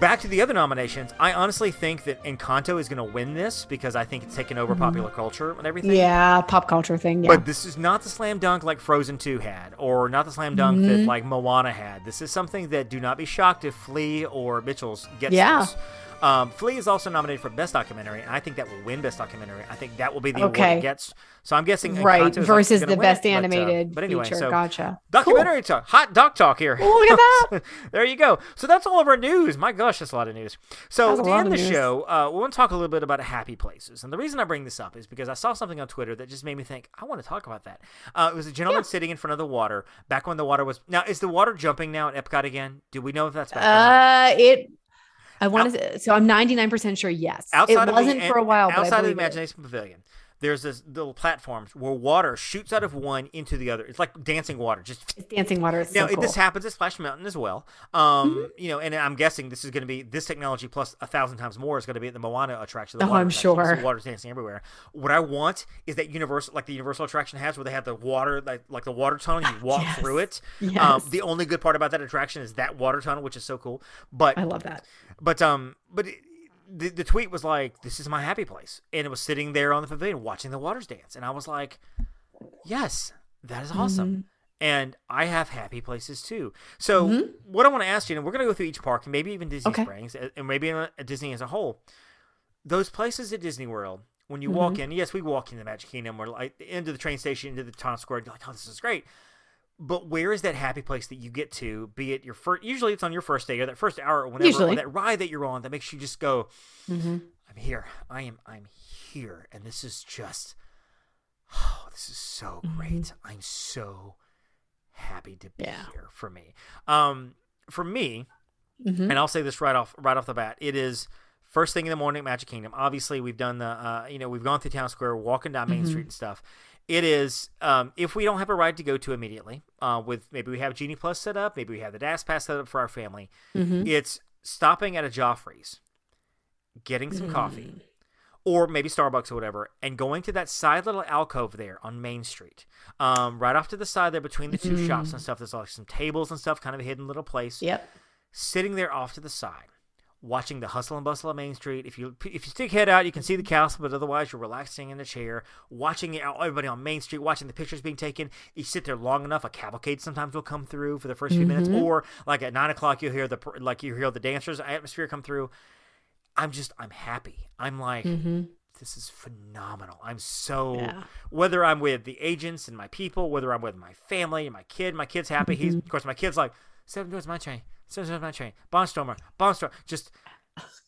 Back to the other nominations, I honestly think that Encanto is going to win this because I think it's taken over popular culture and everything. Mm-hmm. Yeah, pop culture thing. Yeah. But this is not the slam dunk like Frozen 2 had, or not the slam dunk Mm-hmm. that like Moana had. This is something that do not be shocked if Flee or Mitchell's gets Yeah. this. Um, Flee is also nominated for Best Documentary, and I think that will win Best Documentary. I think that will be the award Okay. it gets. So I'm guessing right versus the best it, but, uh, animated but anyway, feature. so gotcha. documentary talk, hot doc talk here. Cool. Look at that. there you go. So that's all of our news. My gosh, that's a lot of news. So to end the news. show, uh, we want to talk a little bit about happy places. And the reason I bring this up is because I saw something on Twitter that just made me think I want to talk about that. Uh, it was a gentleman sitting in front of the water back when the water was. Now is the water jumping now at Epcot again? Do we know if that's back? Uh, it. I want to. So I'm 99 percent sure. Yes. outside it wasn't the, for a while. outside of the believe it. imagination pavilion there's this little platforms where water shoots out of one into the other it's like dancing water just It's dancing water. It's now so cool. this happens at splash mountain as well um you know and i'm guessing this is going to be this technology plus a thousand times more is going to be at the moana attraction the Oh, water I'm attraction. So sure. water's dancing everywhere what i want is that universal like the universal attraction has where they have the water like like the water tunnel you walk Yes. through it um Yes. the only good part about that attraction is that water tunnel which is so cool but I love that. but um, but it, the the tweet was like, "This is my happy place," and it was sitting there on the pavilion watching the waters dance, and I was like, "Yes, that is awesome." Mm-hmm. And I have happy places too. So what I want to ask you, and we're going to go through each park, and maybe even Disney Okay. Springs, and maybe Disney as a whole. Those places at Disney World when you walk in. Yes, we walk in the Magic Kingdom or like into the train station, into the Times Square. And you're like, oh, this is great. But where is that happy place that you get to? Be it your first, usually it's on your first day or that first hour or whenever, Usually. or that ride that you're on that makes you just go, Mhm. I'm here. I am. I'm here, and this is just. Oh, this is so great. I'm so happy to be Yeah. here for me. Um, for me, Mhm. and I'll say this right off right off the bat. It is first thing in the morning Magic Kingdom. Obviously, we've done the uh, you know we've gone through Town Square, walking down Main Street and stuff. It is um, if we don't have a ride to go to immediately, uh, with maybe we have Genie Plus set up, maybe we have the DAS Pass set up for our family. It's stopping at a Joffrey's, getting some coffee, or maybe Starbucks or whatever, and going to that side little alcove there on Main Street, um, right off to the side there between the 2 shops and stuff. There's like some tables and stuff, kind of a hidden little place Yep. sitting there off to the side, watching the hustle and bustle of Main Street. If you if you stick head out, you can see the castle, but otherwise you're relaxing in a chair, watching everybody on Main Street, watching the pictures being taken. You sit there long enough, a cavalcade sometimes will come through for the 1st few minutes, mm-hmm. or like at nine o'clock you'll hear the like you hear the dancers atmosphere come through. I'm just I'm happy. I'm like. Mm-hmm. This is phenomenal. I'm so Yeah. whether I'm with the agents and my people, whether I'm with my family and my kid, my kid's happy. He's mm-hmm. of course my kid's like, Seven doors my train. Doors my train. Barnstormer. Barnstormer. Just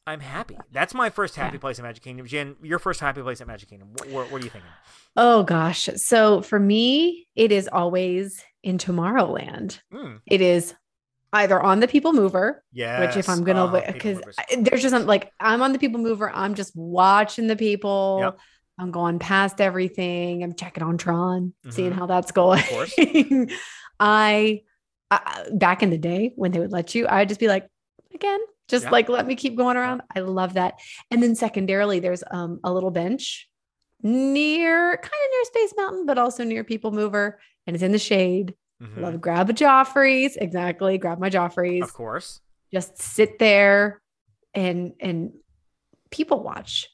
I'm happy. That's my first happy place in Magic Kingdom. Jenn, your first happy place at Magic Kingdom. What, what, what are you thinking? Oh gosh. So for me, it is always in Tomorrowland. Mm, It is either on the People Mover, yeah, which if I'm gonna, because Movers. there's just like I'm on the People Mover. I'm just watching the people. Yep. I'm going past everything. I'm checking on Tron, seeing Mhm. how that's going. course. I, I back in the day when they would let you, I'd just be like, again, just Yeah. like let me keep going around. I love that. And then secondarily, there's um a little bench near kind of near Space Mountain, but also near People Mover, and it's in the shade. Mhm. Love grab a Joffrey's. Exactly. Grab my Joffrey's. Of course. Just sit there and and people watch.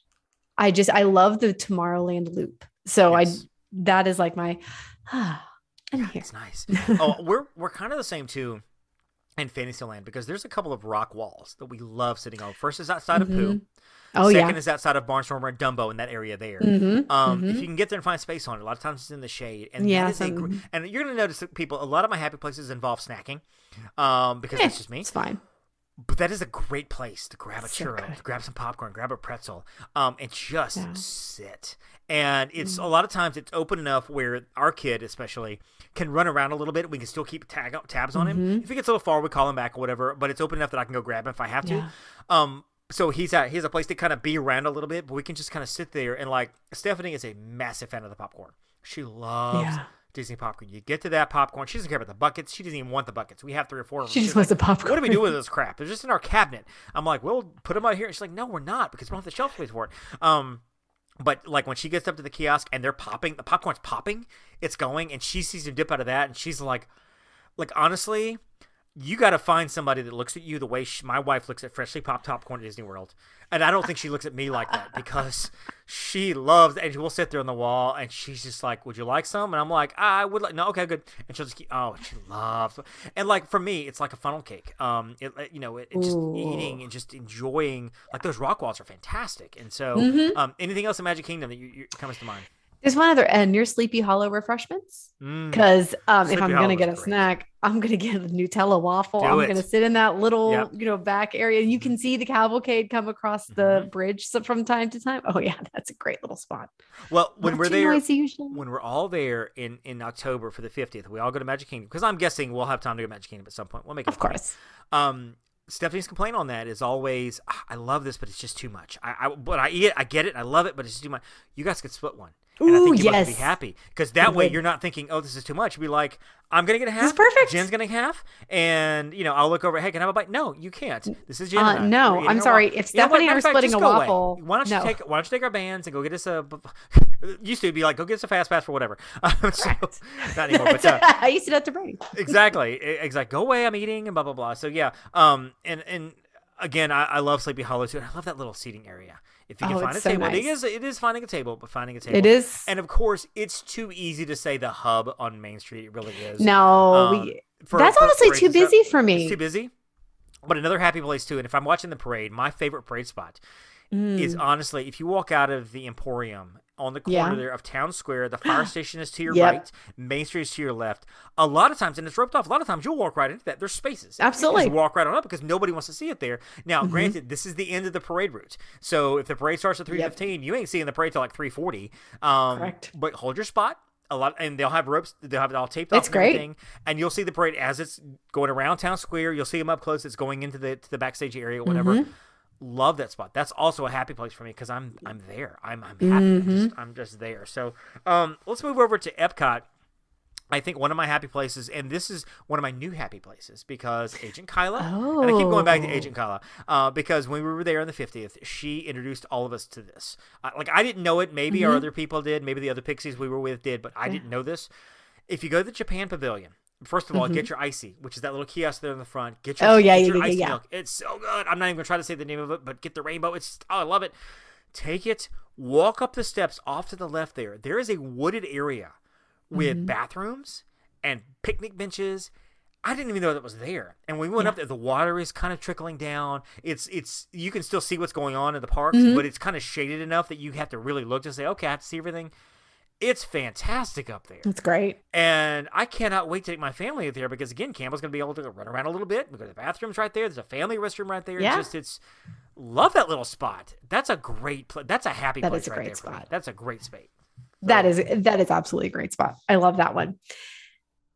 I just I love the Tomorrowland loop. So Yes. I that is like my ah, I'm here. It's nice. oh, we're we're kind of the same too in Fantasyland because there's a couple of rock walls that we love sitting on. First is outside of Pooh. Oh Second yeah. is outside of Barnstormer and Dumbo in that area there. Mhm, Um, if mhm. you can get there and find space on it, a lot of times it's in the shade, and Yeah, that is a and you're gonna notice that people. A lot of my happy places involve snacking, um, because Eh, that's just me. It's fine. But that is a great place to grab a So churro, to grab some popcorn, grab a pretzel, um, and just Yeah. sit. And it's Mm. a lot of times it's open enough where our kid, especially, can run around a little bit. We can still keep tag tabs on him. Mhm. If he gets a little far, we call him back or whatever. But it's open enough that I can go grab him if I have to. Um, so he's at he's a place to kind of be around a little bit, but we can just kind of sit there and like Stephanie is a massive fan of the popcorn. She loves Yeah. Disney popcorn. You get to that popcorn, she doesn't care about the buckets. She doesn't even want the buckets. We have three or four of them. She She's just wants like, the popcorn. What do we do with this crap? They're just in our cabinet. I'm like, we'll put them out here. She's like, no, we're not because we don't have the shelf space for it. Um, but like when she gets up to the kiosk and they're popping, the popcorn's popping, it's going, and she sees him dip out of that, and she's like, like honestly, you got to find somebody that looks at you the way she, my wife looks at freshly popped popcorn at Disney World, and I don't think she looks at me like that because she loves and we'll sit there on the wall and she's just like, "Would you like some?" And I'm like, "I would like no, okay, good." And she'll just keep oh, she loves and like for me, it's like a funnel cake. Um, it you know, it, it just Ooh. eating and just enjoying like those rock walls are fantastic. And so, Mm-hmm. um, anything else in Magic Kingdom that you, you comes to mind? There's one other and near Sleepy Hollow refreshments. Mm. Because um, if I'm gonna get a great. snack, I'm gonna get a Nutella waffle. Do I'm gonna sit in that little, Yep. you know, back area. And you can see the cavalcade come across the Mhm. bridge from time to time. Oh yeah, that's a great little spot. Well, when Not we're there, usually. when we're all there in in October for the 50th, we all go to Magic Kingdom because I'm guessing we'll have time to go to Magic Kingdom at some point. We'll make it Of course. Um, Stephanie's complaint on that is always, "Ah, I love this, but it's just too much. I, I but I eat it, I get it, I love it, but it's just too much. You guys could split one. And I Ooh, think you must be happy because that way you're not thinking, oh, this is too much. You'd be like, I'm gonna get a half. This is perfect. Jenn's gonna half, and you know, I'll look over. Hey, can I have a bite? No, you can't. This is Jenn. Uh, no, I'm sorry. waffle. If You know are of fact, splitting a go away. waffle, why don't you no. take Why don't you take our bands and go get us a? Used to be like, go get us a fast pass for whatever. Um, so, not anymore, but uh, I used to do that to Brady. exactly exactly go away i'm eating and blah blah blah so yeah um and and again i, I love sleepy hollow too i love that little seating area if you can Oh, find a so table it nice. is it is finding a table but finding a table It is. and of course it's too easy to say the hub on main street it really is no, Um, we, for- that's for honestly parades too busy for me. it's too busy but another happy place too and if i'm watching the parade my favorite parade spot is honestly, if you walk out of the Emporium on the corner Yeah. there of Town Square, the fire station is to your Yep. right, Main Street is to your left. A lot of times, and it's roped off. A lot of times, you'll walk right into that. There's spaces. You Absolutely. just walk right on up because nobody wants to see it there. Now, granted, this is the end of the parade route, so if the parade starts at three fifteen, you ain't seeing the parade till like three forty. Um, Correct. But hold your spot. A lot, and they'll have ropes. They'll have it all taped It's off. and great. everything, and you'll see the parade as it's going around town square. You'll see them up close. It's going into the to the backstage area, or whatever. Mm-hmm. Love that spot. That's also a happy place for me because I'm I'm there. I'm I'm happy. I'm, Mm-hmm. just, I'm just there. So um, let's move over to Epcot. I think one of my happy places, and this is one of my new happy places because Agent Kyla, and I keep going back to Oh. Agent Kyla, uh, because when we were there on the 50th, she introduced all of us to this. Uh, like, I didn't know it. Maybe Mm-hmm. our other people did. Maybe the other Pixies we were with did, but I didn't know this. If you go to the Japan Pavilion, first of all, get your icy, which is that little kiosk there in the front. Get your, Mm-hmm. Oh, yeah, get yeah, yeah, icy yeah. milk. It's so good. I'm not even going to try to say the name of it, but get the rainbow. It's, oh, I love it. Take it, walk up the steps off to the left there. There is a wooded area with Mm-hmm. bathrooms and picnic benches. I didn't even know that was there. And when we went up there, the water is kind of trickling down. It's it's you can still see what's going on in the parks, Mm-hmm. but it's kind of shaded enough that you have to really look to say, okay, I have to see everything. It's fantastic up there. That's great. And I cannot wait to take my family up there because again, Campbell's gonna be able to run around a little bit. We go to the bathrooms right there. There's a family restroom right there. Yeah. It's just it's love that little spot. That's a great place. That's a happy That place is a right great there for me. spot. That's a great space. That is that is absolutely a great spot. I love that one.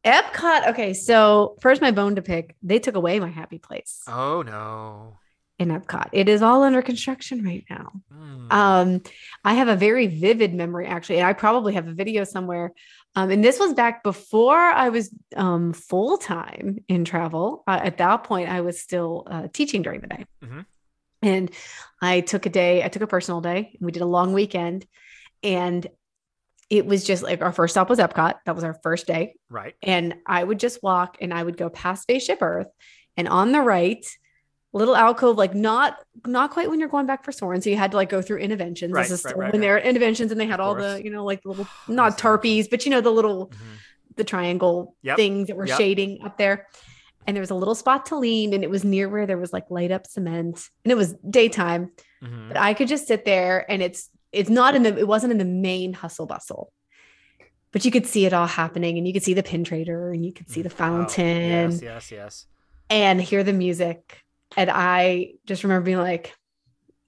Epcot. Okay, so first my bone to pick. They took away my happy place Oh no. In Epcot. It is all under construction right now. Mm. Um, I have a very vivid memory actually, and I probably have a video somewhere. Um, and this was back before I was um, full time in travel. Uh, at that point, I was still uh, teaching during the day, Mhm. and I took a day. I took a personal day. We did a long weekend, and it was just like our first stop was Epcot. That was our first day, right. and I would just walk and I would go past Spaceship Earth and on the right, little alcove, like not not quite when you're going back for Soarin'. So you had to like go through Innoventions. Right, this is right, right, when they're at Innoventions and they had all the, you know, like the little not tarpies, but you know, the little Mhm. the triangle Yep, things that were yep. shading up there. And there was a little spot to lean, and it was near where there was like light up cement, and it was daytime. Mhm. But I could just sit there, and it's it's not in the it wasn't in the main hustle bustle, but you could see it all happening, and you could see the pin trader, and you could see the Wow. fountain, Yes, yes, yes. and hear the music. And I just remember being like,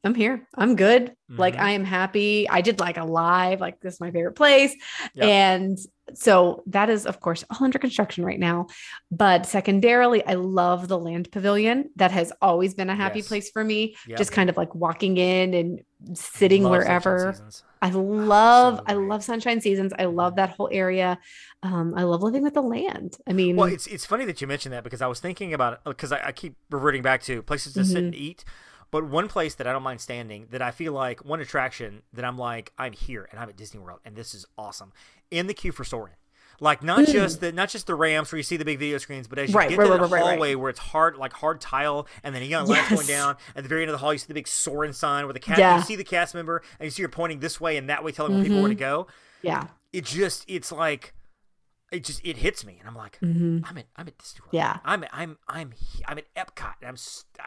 I'm here. I'm good. Like Mhm. I am happy. I did like a live, like this is my favorite place. Yep. And so that is of course all under construction right now. But secondarily, I love the land pavilion. That has always been a happy Yes. place for me. Yep. Just kind of like walking in and sitting Love wherever. I love, So I love Sunshine Seasons. I love that whole area. Um, I love living with the land. I mean, Well, it's it's funny that you mentioned that because I was thinking about it because I, I keep reverting back to places to sit Mm-hmm. and eat. But one place that I don't mind standing that I feel like one attraction that I'm like I'm here and I'm at Disney World and this is awesome in the queue for Soarin'. Like not just the not just the ramps where you see the big video screens, but as you Mm. Right, get right, to right, the hallway where it's hard like hard tile and then you got lights going down at the very end of the hall you see the big Soarin' sign where the cast Yeah. you see the cast member and you see her pointing this way and that way telling where people where to go. yeah, It just it's like it just it hits me and I'm like Mhm. I'm at I'm at Disney World. Yeah. I'm I'm I'm I'm at Epcot. And I'm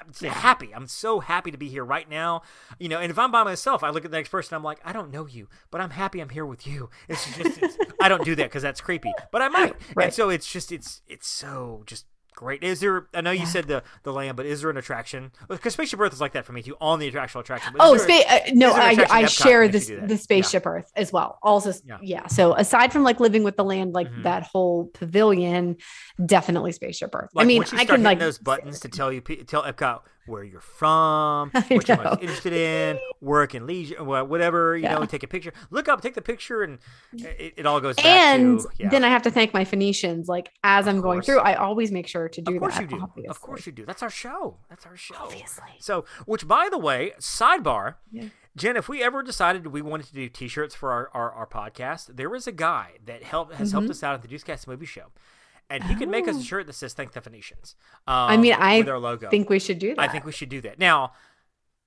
I'm so happy. I'm so happy to be here right now. You know, and if I'm by myself, I look at the next person. I'm like, I don't know you, but I'm happy I'm here with you. It's just it's, I don't do that because that's creepy, but I might. Right. And so it's just it's it's so just great. Is there? I know you said the the land, but is there an attraction? Because Spaceship Earth is like that for me too. On the attractional attraction. Oh, a- spa- uh, no, is there an I, I share this the Yeah. spaceship Earth as well. Also, Yeah. yeah. So aside from like living with the land, like Mhm. that whole pavilion, definitely spaceship Earth. Like I mean, I can like those buttons to tell you tell Epcot where you're from, what you're most interested in, work and leisure, whatever you know. Take a picture, look up, take the picture, and it, it all goes back and to yeah. then I have to thank my Phoenicians. Like as I'm going through, I always make sure to do that. of course that. you do. Of course you do. That's our show. That's our show. Obviously. So, which by the way, sidebar, Yeah. Jenn, if we ever decided we wanted to do T-shirts for our, our, our podcast, there is a guy that help has Mm-hmm. helped us out at the Deucecast Movie Show, and he can make us a Oh. shirt that says "Thank the Phoenicians." Um, I mean, I with our logo. think we should do that. I think we should do that. Now,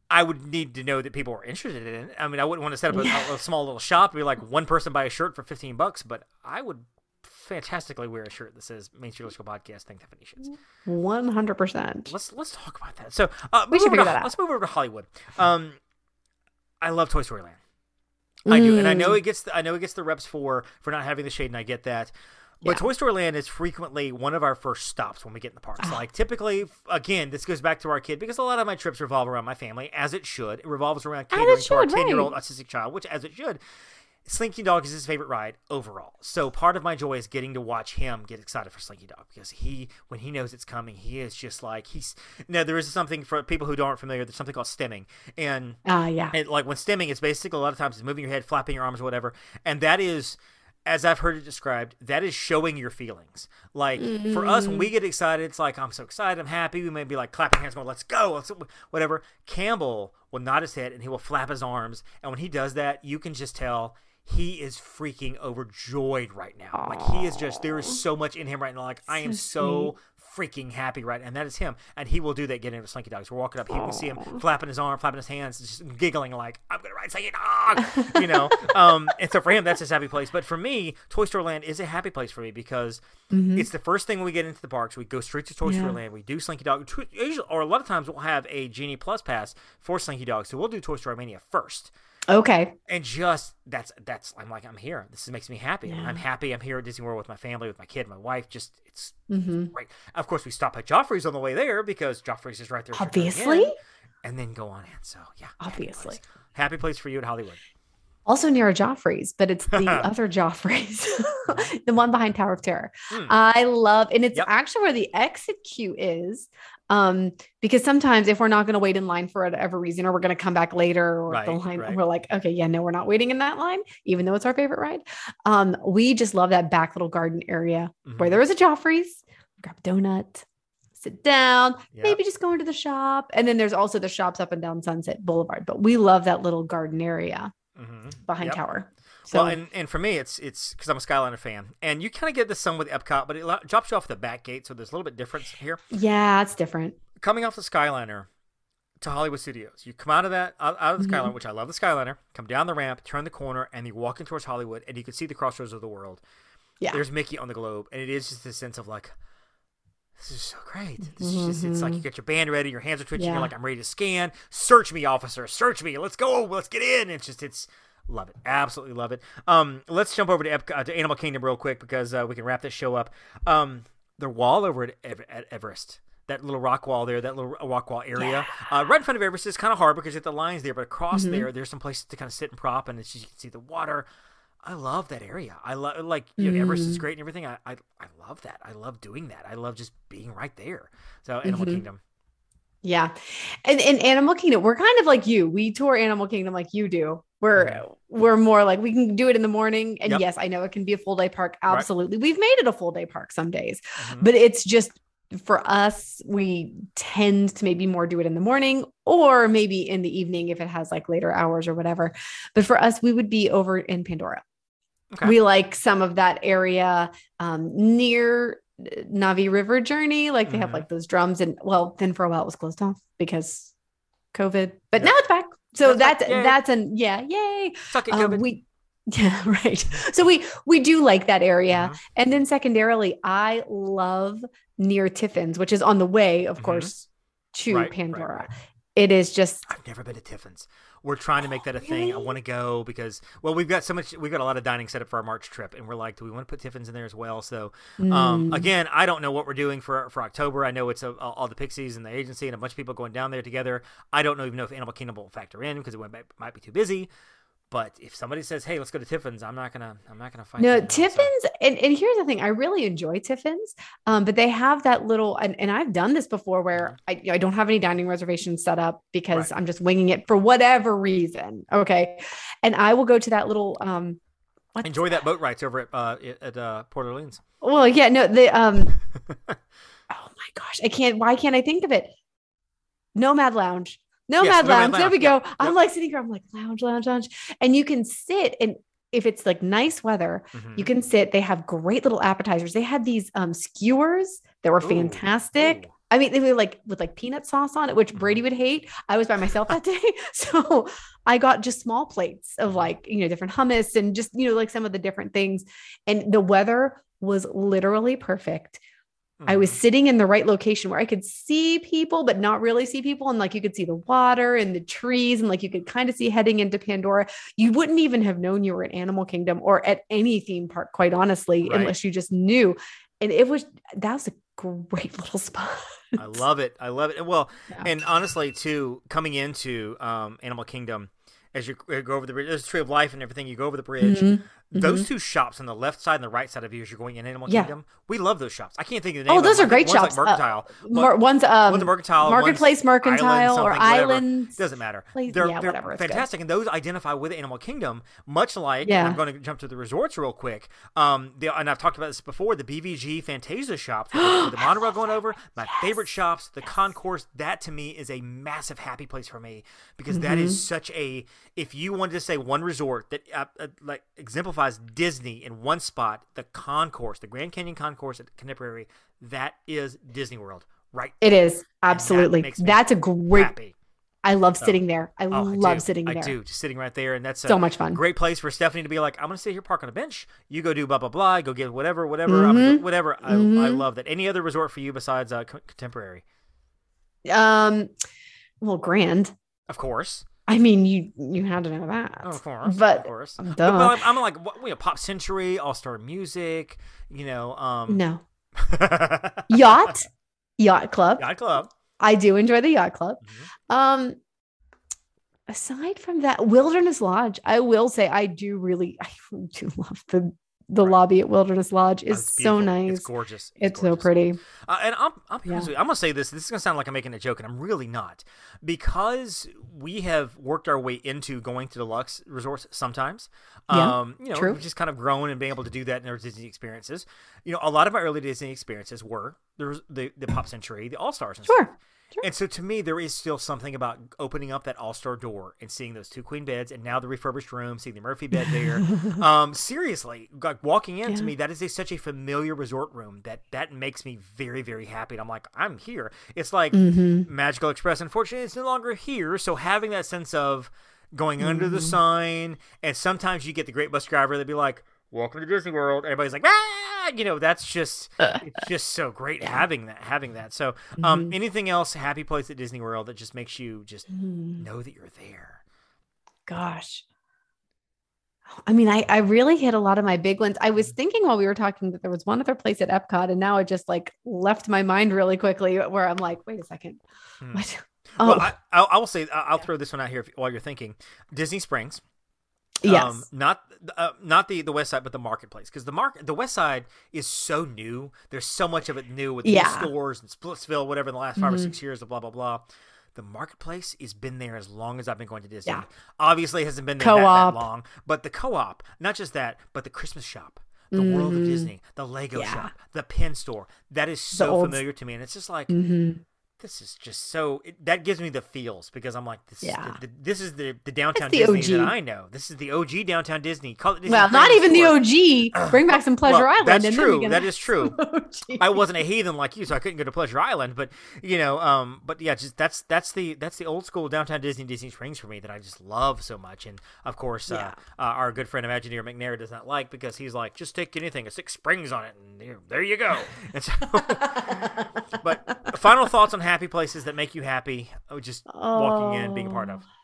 I would need to know that people are interested in it. I mean, I wouldn't want to set up a, a, a small little shop and be like one person buy a shirt for 15 bucks, but I would fantastically wear a shirt that says Main Street Electrical Podcast Thank the Phoenicians. one hundred percent. Let's let's talk about that. So uh, We should figure to- that out. Let's move over to Hollywood. Um, I love Toy Story Land. I do, and I know Mm. it gets the, I know it gets the reps for for not having the shade, and I get that. But Yeah. Toy Story Land is frequently one of our first stops when we get in the parks. Ah. Like typically, again, this goes back to our kid because a lot of my trips revolve around my family, as it should. It revolves around catering to our ten year old right. autistic child, which as it should. Slinky Dog is his favorite ride overall. So part of my joy is getting to watch him get excited for Slinky Dog because he, when he knows it's coming, he is just like he's. Now there is something for people who aren't familiar. There's something called stimming, and Ah, yeah. and like when stimming, it's basically a lot of times it's moving your head, flapping your arms, or whatever. And that is, as I've heard it described, that is showing your feelings. Like for us, when we mm. get excited, it's like I'm so excited, I'm happy. We may be like clapping hands, going, "Let's go!" Let's whatever. Campbell will nod his head and he will flap his arms, and when he does that, you can just tell. He is freaking overjoyed right now. Like he is just there is so much in him right now. Like I am so freaking happy right? And that is him. And he will do that getting into slinky dogs. We're walking up he will see him flapping his arm flapping his hands just giggling like i'm gonna ride slinky dog you know? Um and so for him that's his happy place. But for me toy story land is a happy place for me because it's the first thing we get into the parks. We go straight to toy Yeah. story land. We do slinky dog. Usually, or a lot of times we'll have a genie plus pass for slinky dog. So we'll do toy story mania first Okay. and just that's that's I'm like I'm here. This makes me happy. Yeah. I'm happy. I'm here at Disney World with my family, with my kid, my wife. Just it's hmm great. Of course, we stop at Joffrey's on the way there because Joffrey's is right there. Obviously. And then go on in. So yeah, happy Obviously. place. happy place for you at Hollywood. Also near a Joffrey's, but it's the other Joffrey's, the one behind Tower of Terror. Hmm. I love, and it's Yep. actually where the exit queue is. Um, because sometimes if we're not going to wait in line for whatever reason, or we're going to come back later, or the line, right. we're like, okay, yeah, no, we're not waiting in that line, even though it's our favorite ride. Um, we just love that back little garden area where Mhm. there is a Joffrey's. Grab a donut, sit down, Yeah. maybe just go into the shop, and then there's also the shops up and down Sunset Boulevard. But we love that little garden area Mhm. behind Yep. Tower. So well, and, and for me, it's it's because I'm a Skyliner fan, and you kind of get this some with Epcot, but it lo- drops you off the back gate, so there's a little bit difference here. yeah, it's different. coming off the Skyliner to Hollywood Studios, you come out of that out, out of the. Skyliner, which I love the Skyliner. Come down the ramp, turn the corner, and you walk in towards Hollywood, and you can see the crossroads of the world. Yeah. there's Mickey on the globe, and it is just this sense of like. This is so great. This is just, it's like you Mhm. get your band ready, your hands are twitching, Yeah. you're like, I'm ready to scan. Search me, officer. Search me. Let's go. Let's get in. It's just, it's, love it. Absolutely love it. Um, let's jump over to, Epcot, to Animal Kingdom real quick because uh, we can wrap this show up. Um, the wall over at, Ever- at Everest, that little rock wall there, that little rock wall area, uh, right in front of Everest is kind of hard because you have the lines there, but across Mhm. there, there's some places to kind of sit and prop, and it's just, you can see the water. I love that area. I love like you know, Everest is Mm. great and everything. I, I I love that. I love doing that. I love just being right there. So Animal Mhm. Kingdom. Yeah. And in Animal Kingdom, we're kind of like you. We tour Animal Kingdom like you do. We're we're more like we can do it in the morning. And Yep. yes, I know it can be a full day park. Right. Absolutely. We've made it a full day park some days. Mhm. But it's just for us, we tend to maybe more do it in the morning or maybe in the evening if it has like later hours or whatever. But for us, we would be over in Pandora. Okay. We like some of that area um, near Na'vi River Journey. Like they have Mhm. like those drums, and well, then for a while it was closed off because COVID, but Yeah. now it's back. So That's that's. That's an yeah, yay. Suck it, Um, COVID. we yeah, right. So we we do like that area. Mhm. And then secondarily, I love near Tiffin's, which is on the way, of Mhm. course, to Right, right, Pandora. right. It is just I've never been to Tiffin's. We're trying to make that a thing. I want to go because well, we've got so much. We've got a lot of dining set up for our March trip, and we're like, do we want to put Tiffin's in there as well? So um, mm, again, I don't know what we're doing for for October. I know it's a, all the Pixies and the agency and a bunch of people going down there together. I don't know even know if Animal Kingdom will factor in because it might, might be too busy. But if somebody says, "Hey, let's go to Tiffin's," I'm not gonna I'm not gonna fight. no them, so- Tiffin's, and, and here's the thing: I really enjoy Tiffin's, um, but they have that little, and, and I've done this before where I, I don't have any dining reservations set up because Mm-hmm. Right. I'm just winging it for whatever reason. Okay, and I will go to that little um. Enjoy that boat rides over at uh, at uh, Port Orleans. Well, yeah, no, the um oh my gosh, I can't why can't I think of it? Nomad Lounge. Nomad Yes, Nomad Lounge. There Lounge, we go. yeah, I'm like sitting here, I'm like lounge, lounge, lounge. And you can sit and if it's like nice weather, Mhm. you can sit. They have great little appetizers. They had these um skewers that were Ooh, fantastic. ooh. I mean, they were like with like peanut sauce on it, which Mhm. Brady would hate. I was by myself that day. So I got just small plates of like, you know, different hummus and just, you know, like some of the different things. And the weather was literally perfect. I was Mhm. sitting in the right location where I could see people, but not really see people. And like you could see the water and the trees, and like you could kind of see heading into Pandora. You wouldn't even have known you were at Animal Kingdom or at any theme park, quite honestly, Right. unless you just knew. And it was that was a great little spot. I love it. I love it. Well, Yeah. and honestly, too, coming into um, Animal Kingdom, as you uh, go over the bridge, there's a tree of life and everything. You go over the bridge. Mhm. Those two shops on the left side and the right side of you as you're going in Animal Yeah. Kingdom, we love those shops. I can't think of the name. Oh, those are great one's shops. Like Uh, Mercantile. Mar- one's um one's a Mercantile. Marketplace Mercantile Island or. Island. Doesn't matter. Place- they're yeah, they're whatever, it's good. fantastic, and those identify with Animal Kingdom, much like. Yeah. I'm going to jump to the resorts real quick. Um, the, and I've talked about this before. The BVG Fantasia shop, with the, the monorail going over. My favorite shops, the concourse. That to me is a massive happy place for me because that Mm-hmm. is such a. If you wanted to say one resort that uh, uh, like exemplifies Disney in one spot, the concourse, the Grand Canyon concourse at Contemporary, that is Disney World, right? It is absolutely. me That's a great. Happy. I love sitting there. I Oh, I love sitting there. I do, just sitting right there, and that's a So much fun. Great place for Stephanie to be like, I'm gonna sit here, park on a bench. You go do blah blah blah. Go get whatever, whatever, Mhm. whatever. I, I Mhm. love that. Any other resort for you besides uh, co- Contemporary? Um, well, grand. Of course, I mean, you you had to know that. oh, of course, But of course. duh. But, but I'm, I'm like, what, you know, Pop Century, All Star Music, you know, um, no yacht, yacht club. Yacht Club. I do enjoy the yacht club. Mhm. Um, aside from that, Wilderness Lodge. I will say I do really, I do love the the Right. lobby at Wilderness Lodge. Is it's so nice. It's gorgeous. It's so gorgeous. pretty. Uh, and I'm, I'm, Yeah. I'm gonna say this. This is gonna sound like I'm making a joke, and I'm really not, because we have worked our way into going to deluxe resorts sometimes. Yeah, um, you know, true. we've just kind of grown and being able to do that in our Disney experiences. You know, a lot of my early Disney experiences were the the, the Pop Century, the All Stars, and Sure. stuff. And so to me, there is still something about opening up that All Star door and seeing those two queen beds, and now the refurbished room, seeing the Murphy bed there. um, seriously, like walking in to me, that is a, such a familiar resort room that that makes me very very happy. And I'm like, I'm here. It's like Mm-hmm. Magical Express. Unfortunately, it's no longer here. So having that sense of going under Mm-hmm. the sign, and sometimes you get the great bus driver that'd be like, "Welcome to Disney World." Everybody's like, "Ah!" You know, that's just it's just so great having that having that. So, um, Mm-hmm. anything else happy place at Disney World that just makes you just Mm, know that you're there? gosh. I mean, I, I really hit a lot of my big ones. I Mm-hmm. was thinking while we were talking that there was one other place at Epcot, and now it just like left my mind really quickly where I'm like, wait a second. Hmm. What? Oh, Well, I, I will say I'll throw this one out here if, while you're thinking. Disney Springs. Yes. Um, not uh, not the the west side, but the marketplace, because the market the west side is so new. There's so much of it new with Yeah. new stores and Splitsville, whatever, in the last 5 or Mhm. six years, the blah blah blah. The marketplace has been there as long as I've been going to Disney. Yeah. Obviously, it hasn't been there that, that long, but the co-op, not just that, but the Christmas shop, the World of Mhm. Disney, the Lego Yeah. shop, the pin store. That is so old- familiar to me, and it's just like Mhm. This is just so it, that gives me the feels because I'm like this Yeah. is the, the, this is the the downtown the Disney that I know. This is the OG downtown Disney. Disney Well, not even the OG. Bring back some Pleasure Well, Island. That's true. That is true. I wasn't a heathen like you, so I couldn't go to Pleasure Island. But you know, um, but yeah, just that's that's the that's the old school downtown Disney Disney Springs for me that I just love so much. And of course, Yeah. uh, uh, our good friend Imagineer McNair does not like because he's like, just take anything, a six springs on it, and there, there you go. And so, but final thoughts on happy places that make you happy, oh, just walking in, being a part of. Oh,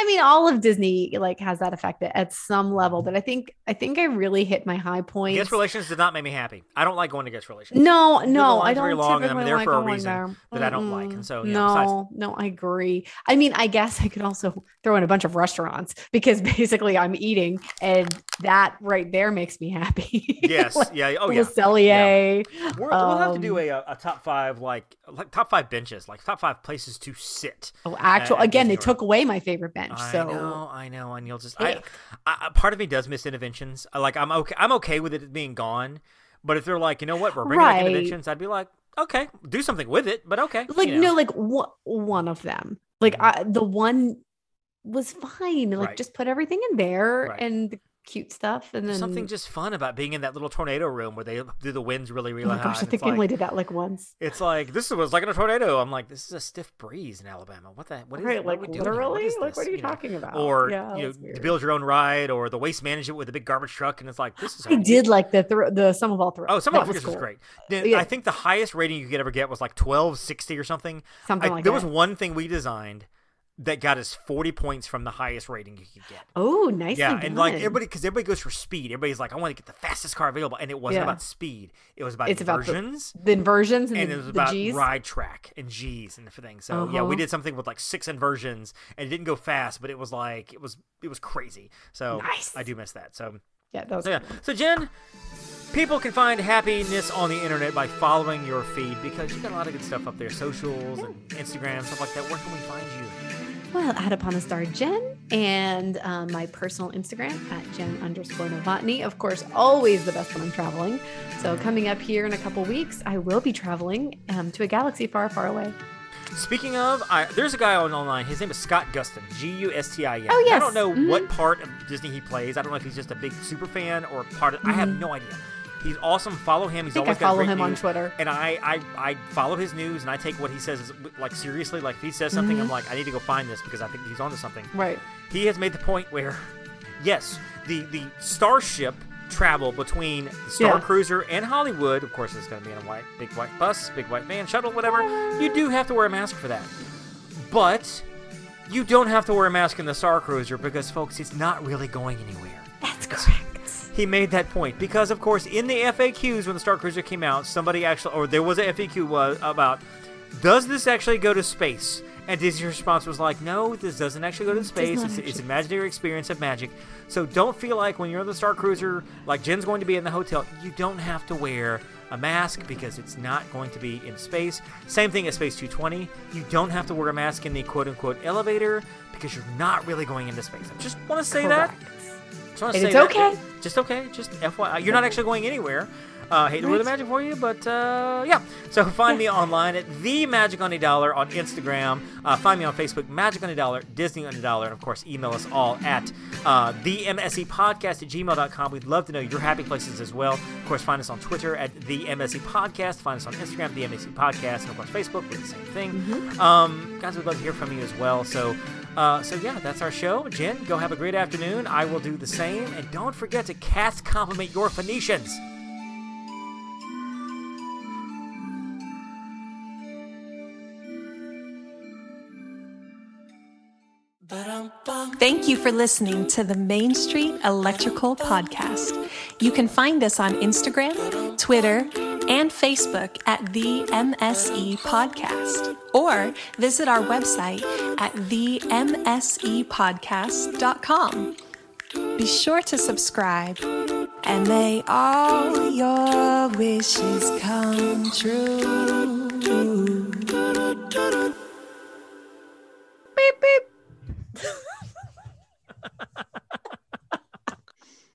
I mean, all of Disney like has that effect at, at some level, but I think I think I really hit my high point. Guest relations did not make me happy. I don't like going to guest relations. No, no, I don't very long, and I'm there like for a reason there. that I don't like, and so, yeah, no, besides- no, I agree. I mean, I guess I could also throw in a bunch of restaurants because basically I'm eating, and that right there makes me happy. Yes, Like, yeah, oh Le yeah. Cellier. We're, we'll have to do Um, a, a top five like like top five benches, like top five places to sit. Oh, actual. at Again, Disney they took away my favorite bench. I so know, I know, and you'll just I, I, I- part of me does miss Innoventions. I Like I'm okay, I'm okay with it being gone, but if they're like, you know what, we're bringing back Right. Innoventions, I'd be like, okay, do something with it, but okay, like you know. no like wha- one of them like Mhm. I, the one was fine like Right. just put everything in there Right. and the cute stuff. And then There's something just fun about being in that little tornado room where they do the winds really, really oh my high. gosh, I think we only did that like once. it's like this was like in a tornado. I'm like, this is a stiff breeze in Alabama. What the what is Right, what are like we doing here? literally? is Like, what are you talking about? Or Yeah, you know, to build your own ride, or the waste management with a big garbage truck, and it's like this is. I did like the thro- the sum of all thrills. Oh, some That of the was, cool. great. Then Yeah. I think the highest rating you could ever get was like twelve sixty or something. Something I- like there that. was one thing we designed that got us forty points from the highest rating you could get. Oh, nice. Yeah, and like everybody, because everybody goes for speed. Everybody's like, I want to get the fastest car available, and it wasn't Yeah. about speed. It was about It's about the- inversions, the inversions and, and the, it was about G's. ride track and G's and everything. So yeah, we Uh-huh. did something with like six inversions, and it didn't go fast, but it was like it was it was crazy. So Nice. I do miss that. So Yeah, that was so yeah. So Jenn, people can find happiness on the internet by following your feed because you got a lot of good stuff up there, socials and Instagram stuff like that. Where can we find you? Well, at Upon a Star Jenn and um, my personal Instagram at Jenn underscore Novotny. Of course, always the best when I'm traveling. So coming up here in a couple weeks, I will be traveling um, to a galaxy far, far away. Speaking of, I, there's a guy on online. His name is Scott Gustin, G U S T I N. Oh, yes. I don't know Mhm. what part of Disney he plays. I don't know if he's just a big super fan or part of. I have no idea. He's awesome. Follow him. He's. I think I always got follow great him on news. Twitter. And I, I, I follow his news and I take what he says like seriously. Like if he says something, Mm-hmm. I'm like, I need to go find this because I think he's onto something. Right. He has made the point where, yes, the the starship travel between the Star Yeah. Cruiser and Hollywood. Of course, it's going to be in a white, big white bus, big white van, shuttle, whatever. You do have to wear a mask for that, but you don't have to wear a mask in the Star Cruiser because, folks, it's not really going anywhere. That's correct. He made that point because, of course, in the FAQs when the Star Cruiser came out, somebody actually, or there was a FAQ was about, does this actually go to space? And Disney's response was like, no, this doesn't actually go to space. It's, it's imaginary experience of magic. So don't feel like when you're on the Star Cruiser, like Jenn's going to be in the hotel, you don't have to wear a mask because it's not going to be in space. Same thing at Space 220. You don't have to wear a mask in the quote unquote elevator because you're not really going into space. I just want to say that. Correct. Wanna And say it's that. okay. Just okay. Just FYI. You're not actually going anywhere. Uh, hate to ruin the magic for you, but uh, yeah. So find me online at the Magic on a Dollar on Instagram. Uh, find me on Facebook, Magic on a Dollar, Disney on a Dollar, and of course, email us all at uh, the MSE Podcast at gmail.com. We'd love to know your happy places as well. Of course, find us on Twitter at the MSE Podcast. Find us on Instagram, the MSE Podcast, and of course, Facebook, we're the same thing. Um, guys, we'd love to hear from you as well. So. Uh, so yeah, that's our show. Jenn, go have a great afternoon. I will do the same, and don't forget to cast compliment your Phoenicians. Thank you for listening to the Main Street Electrical Podcast. You can find us on Instagram, Twitter, and Facebook at the MSE Podcast, or visit our website at themsepodcast.com. Be sure to subscribe, and may all your wishes come true. Beep, beep.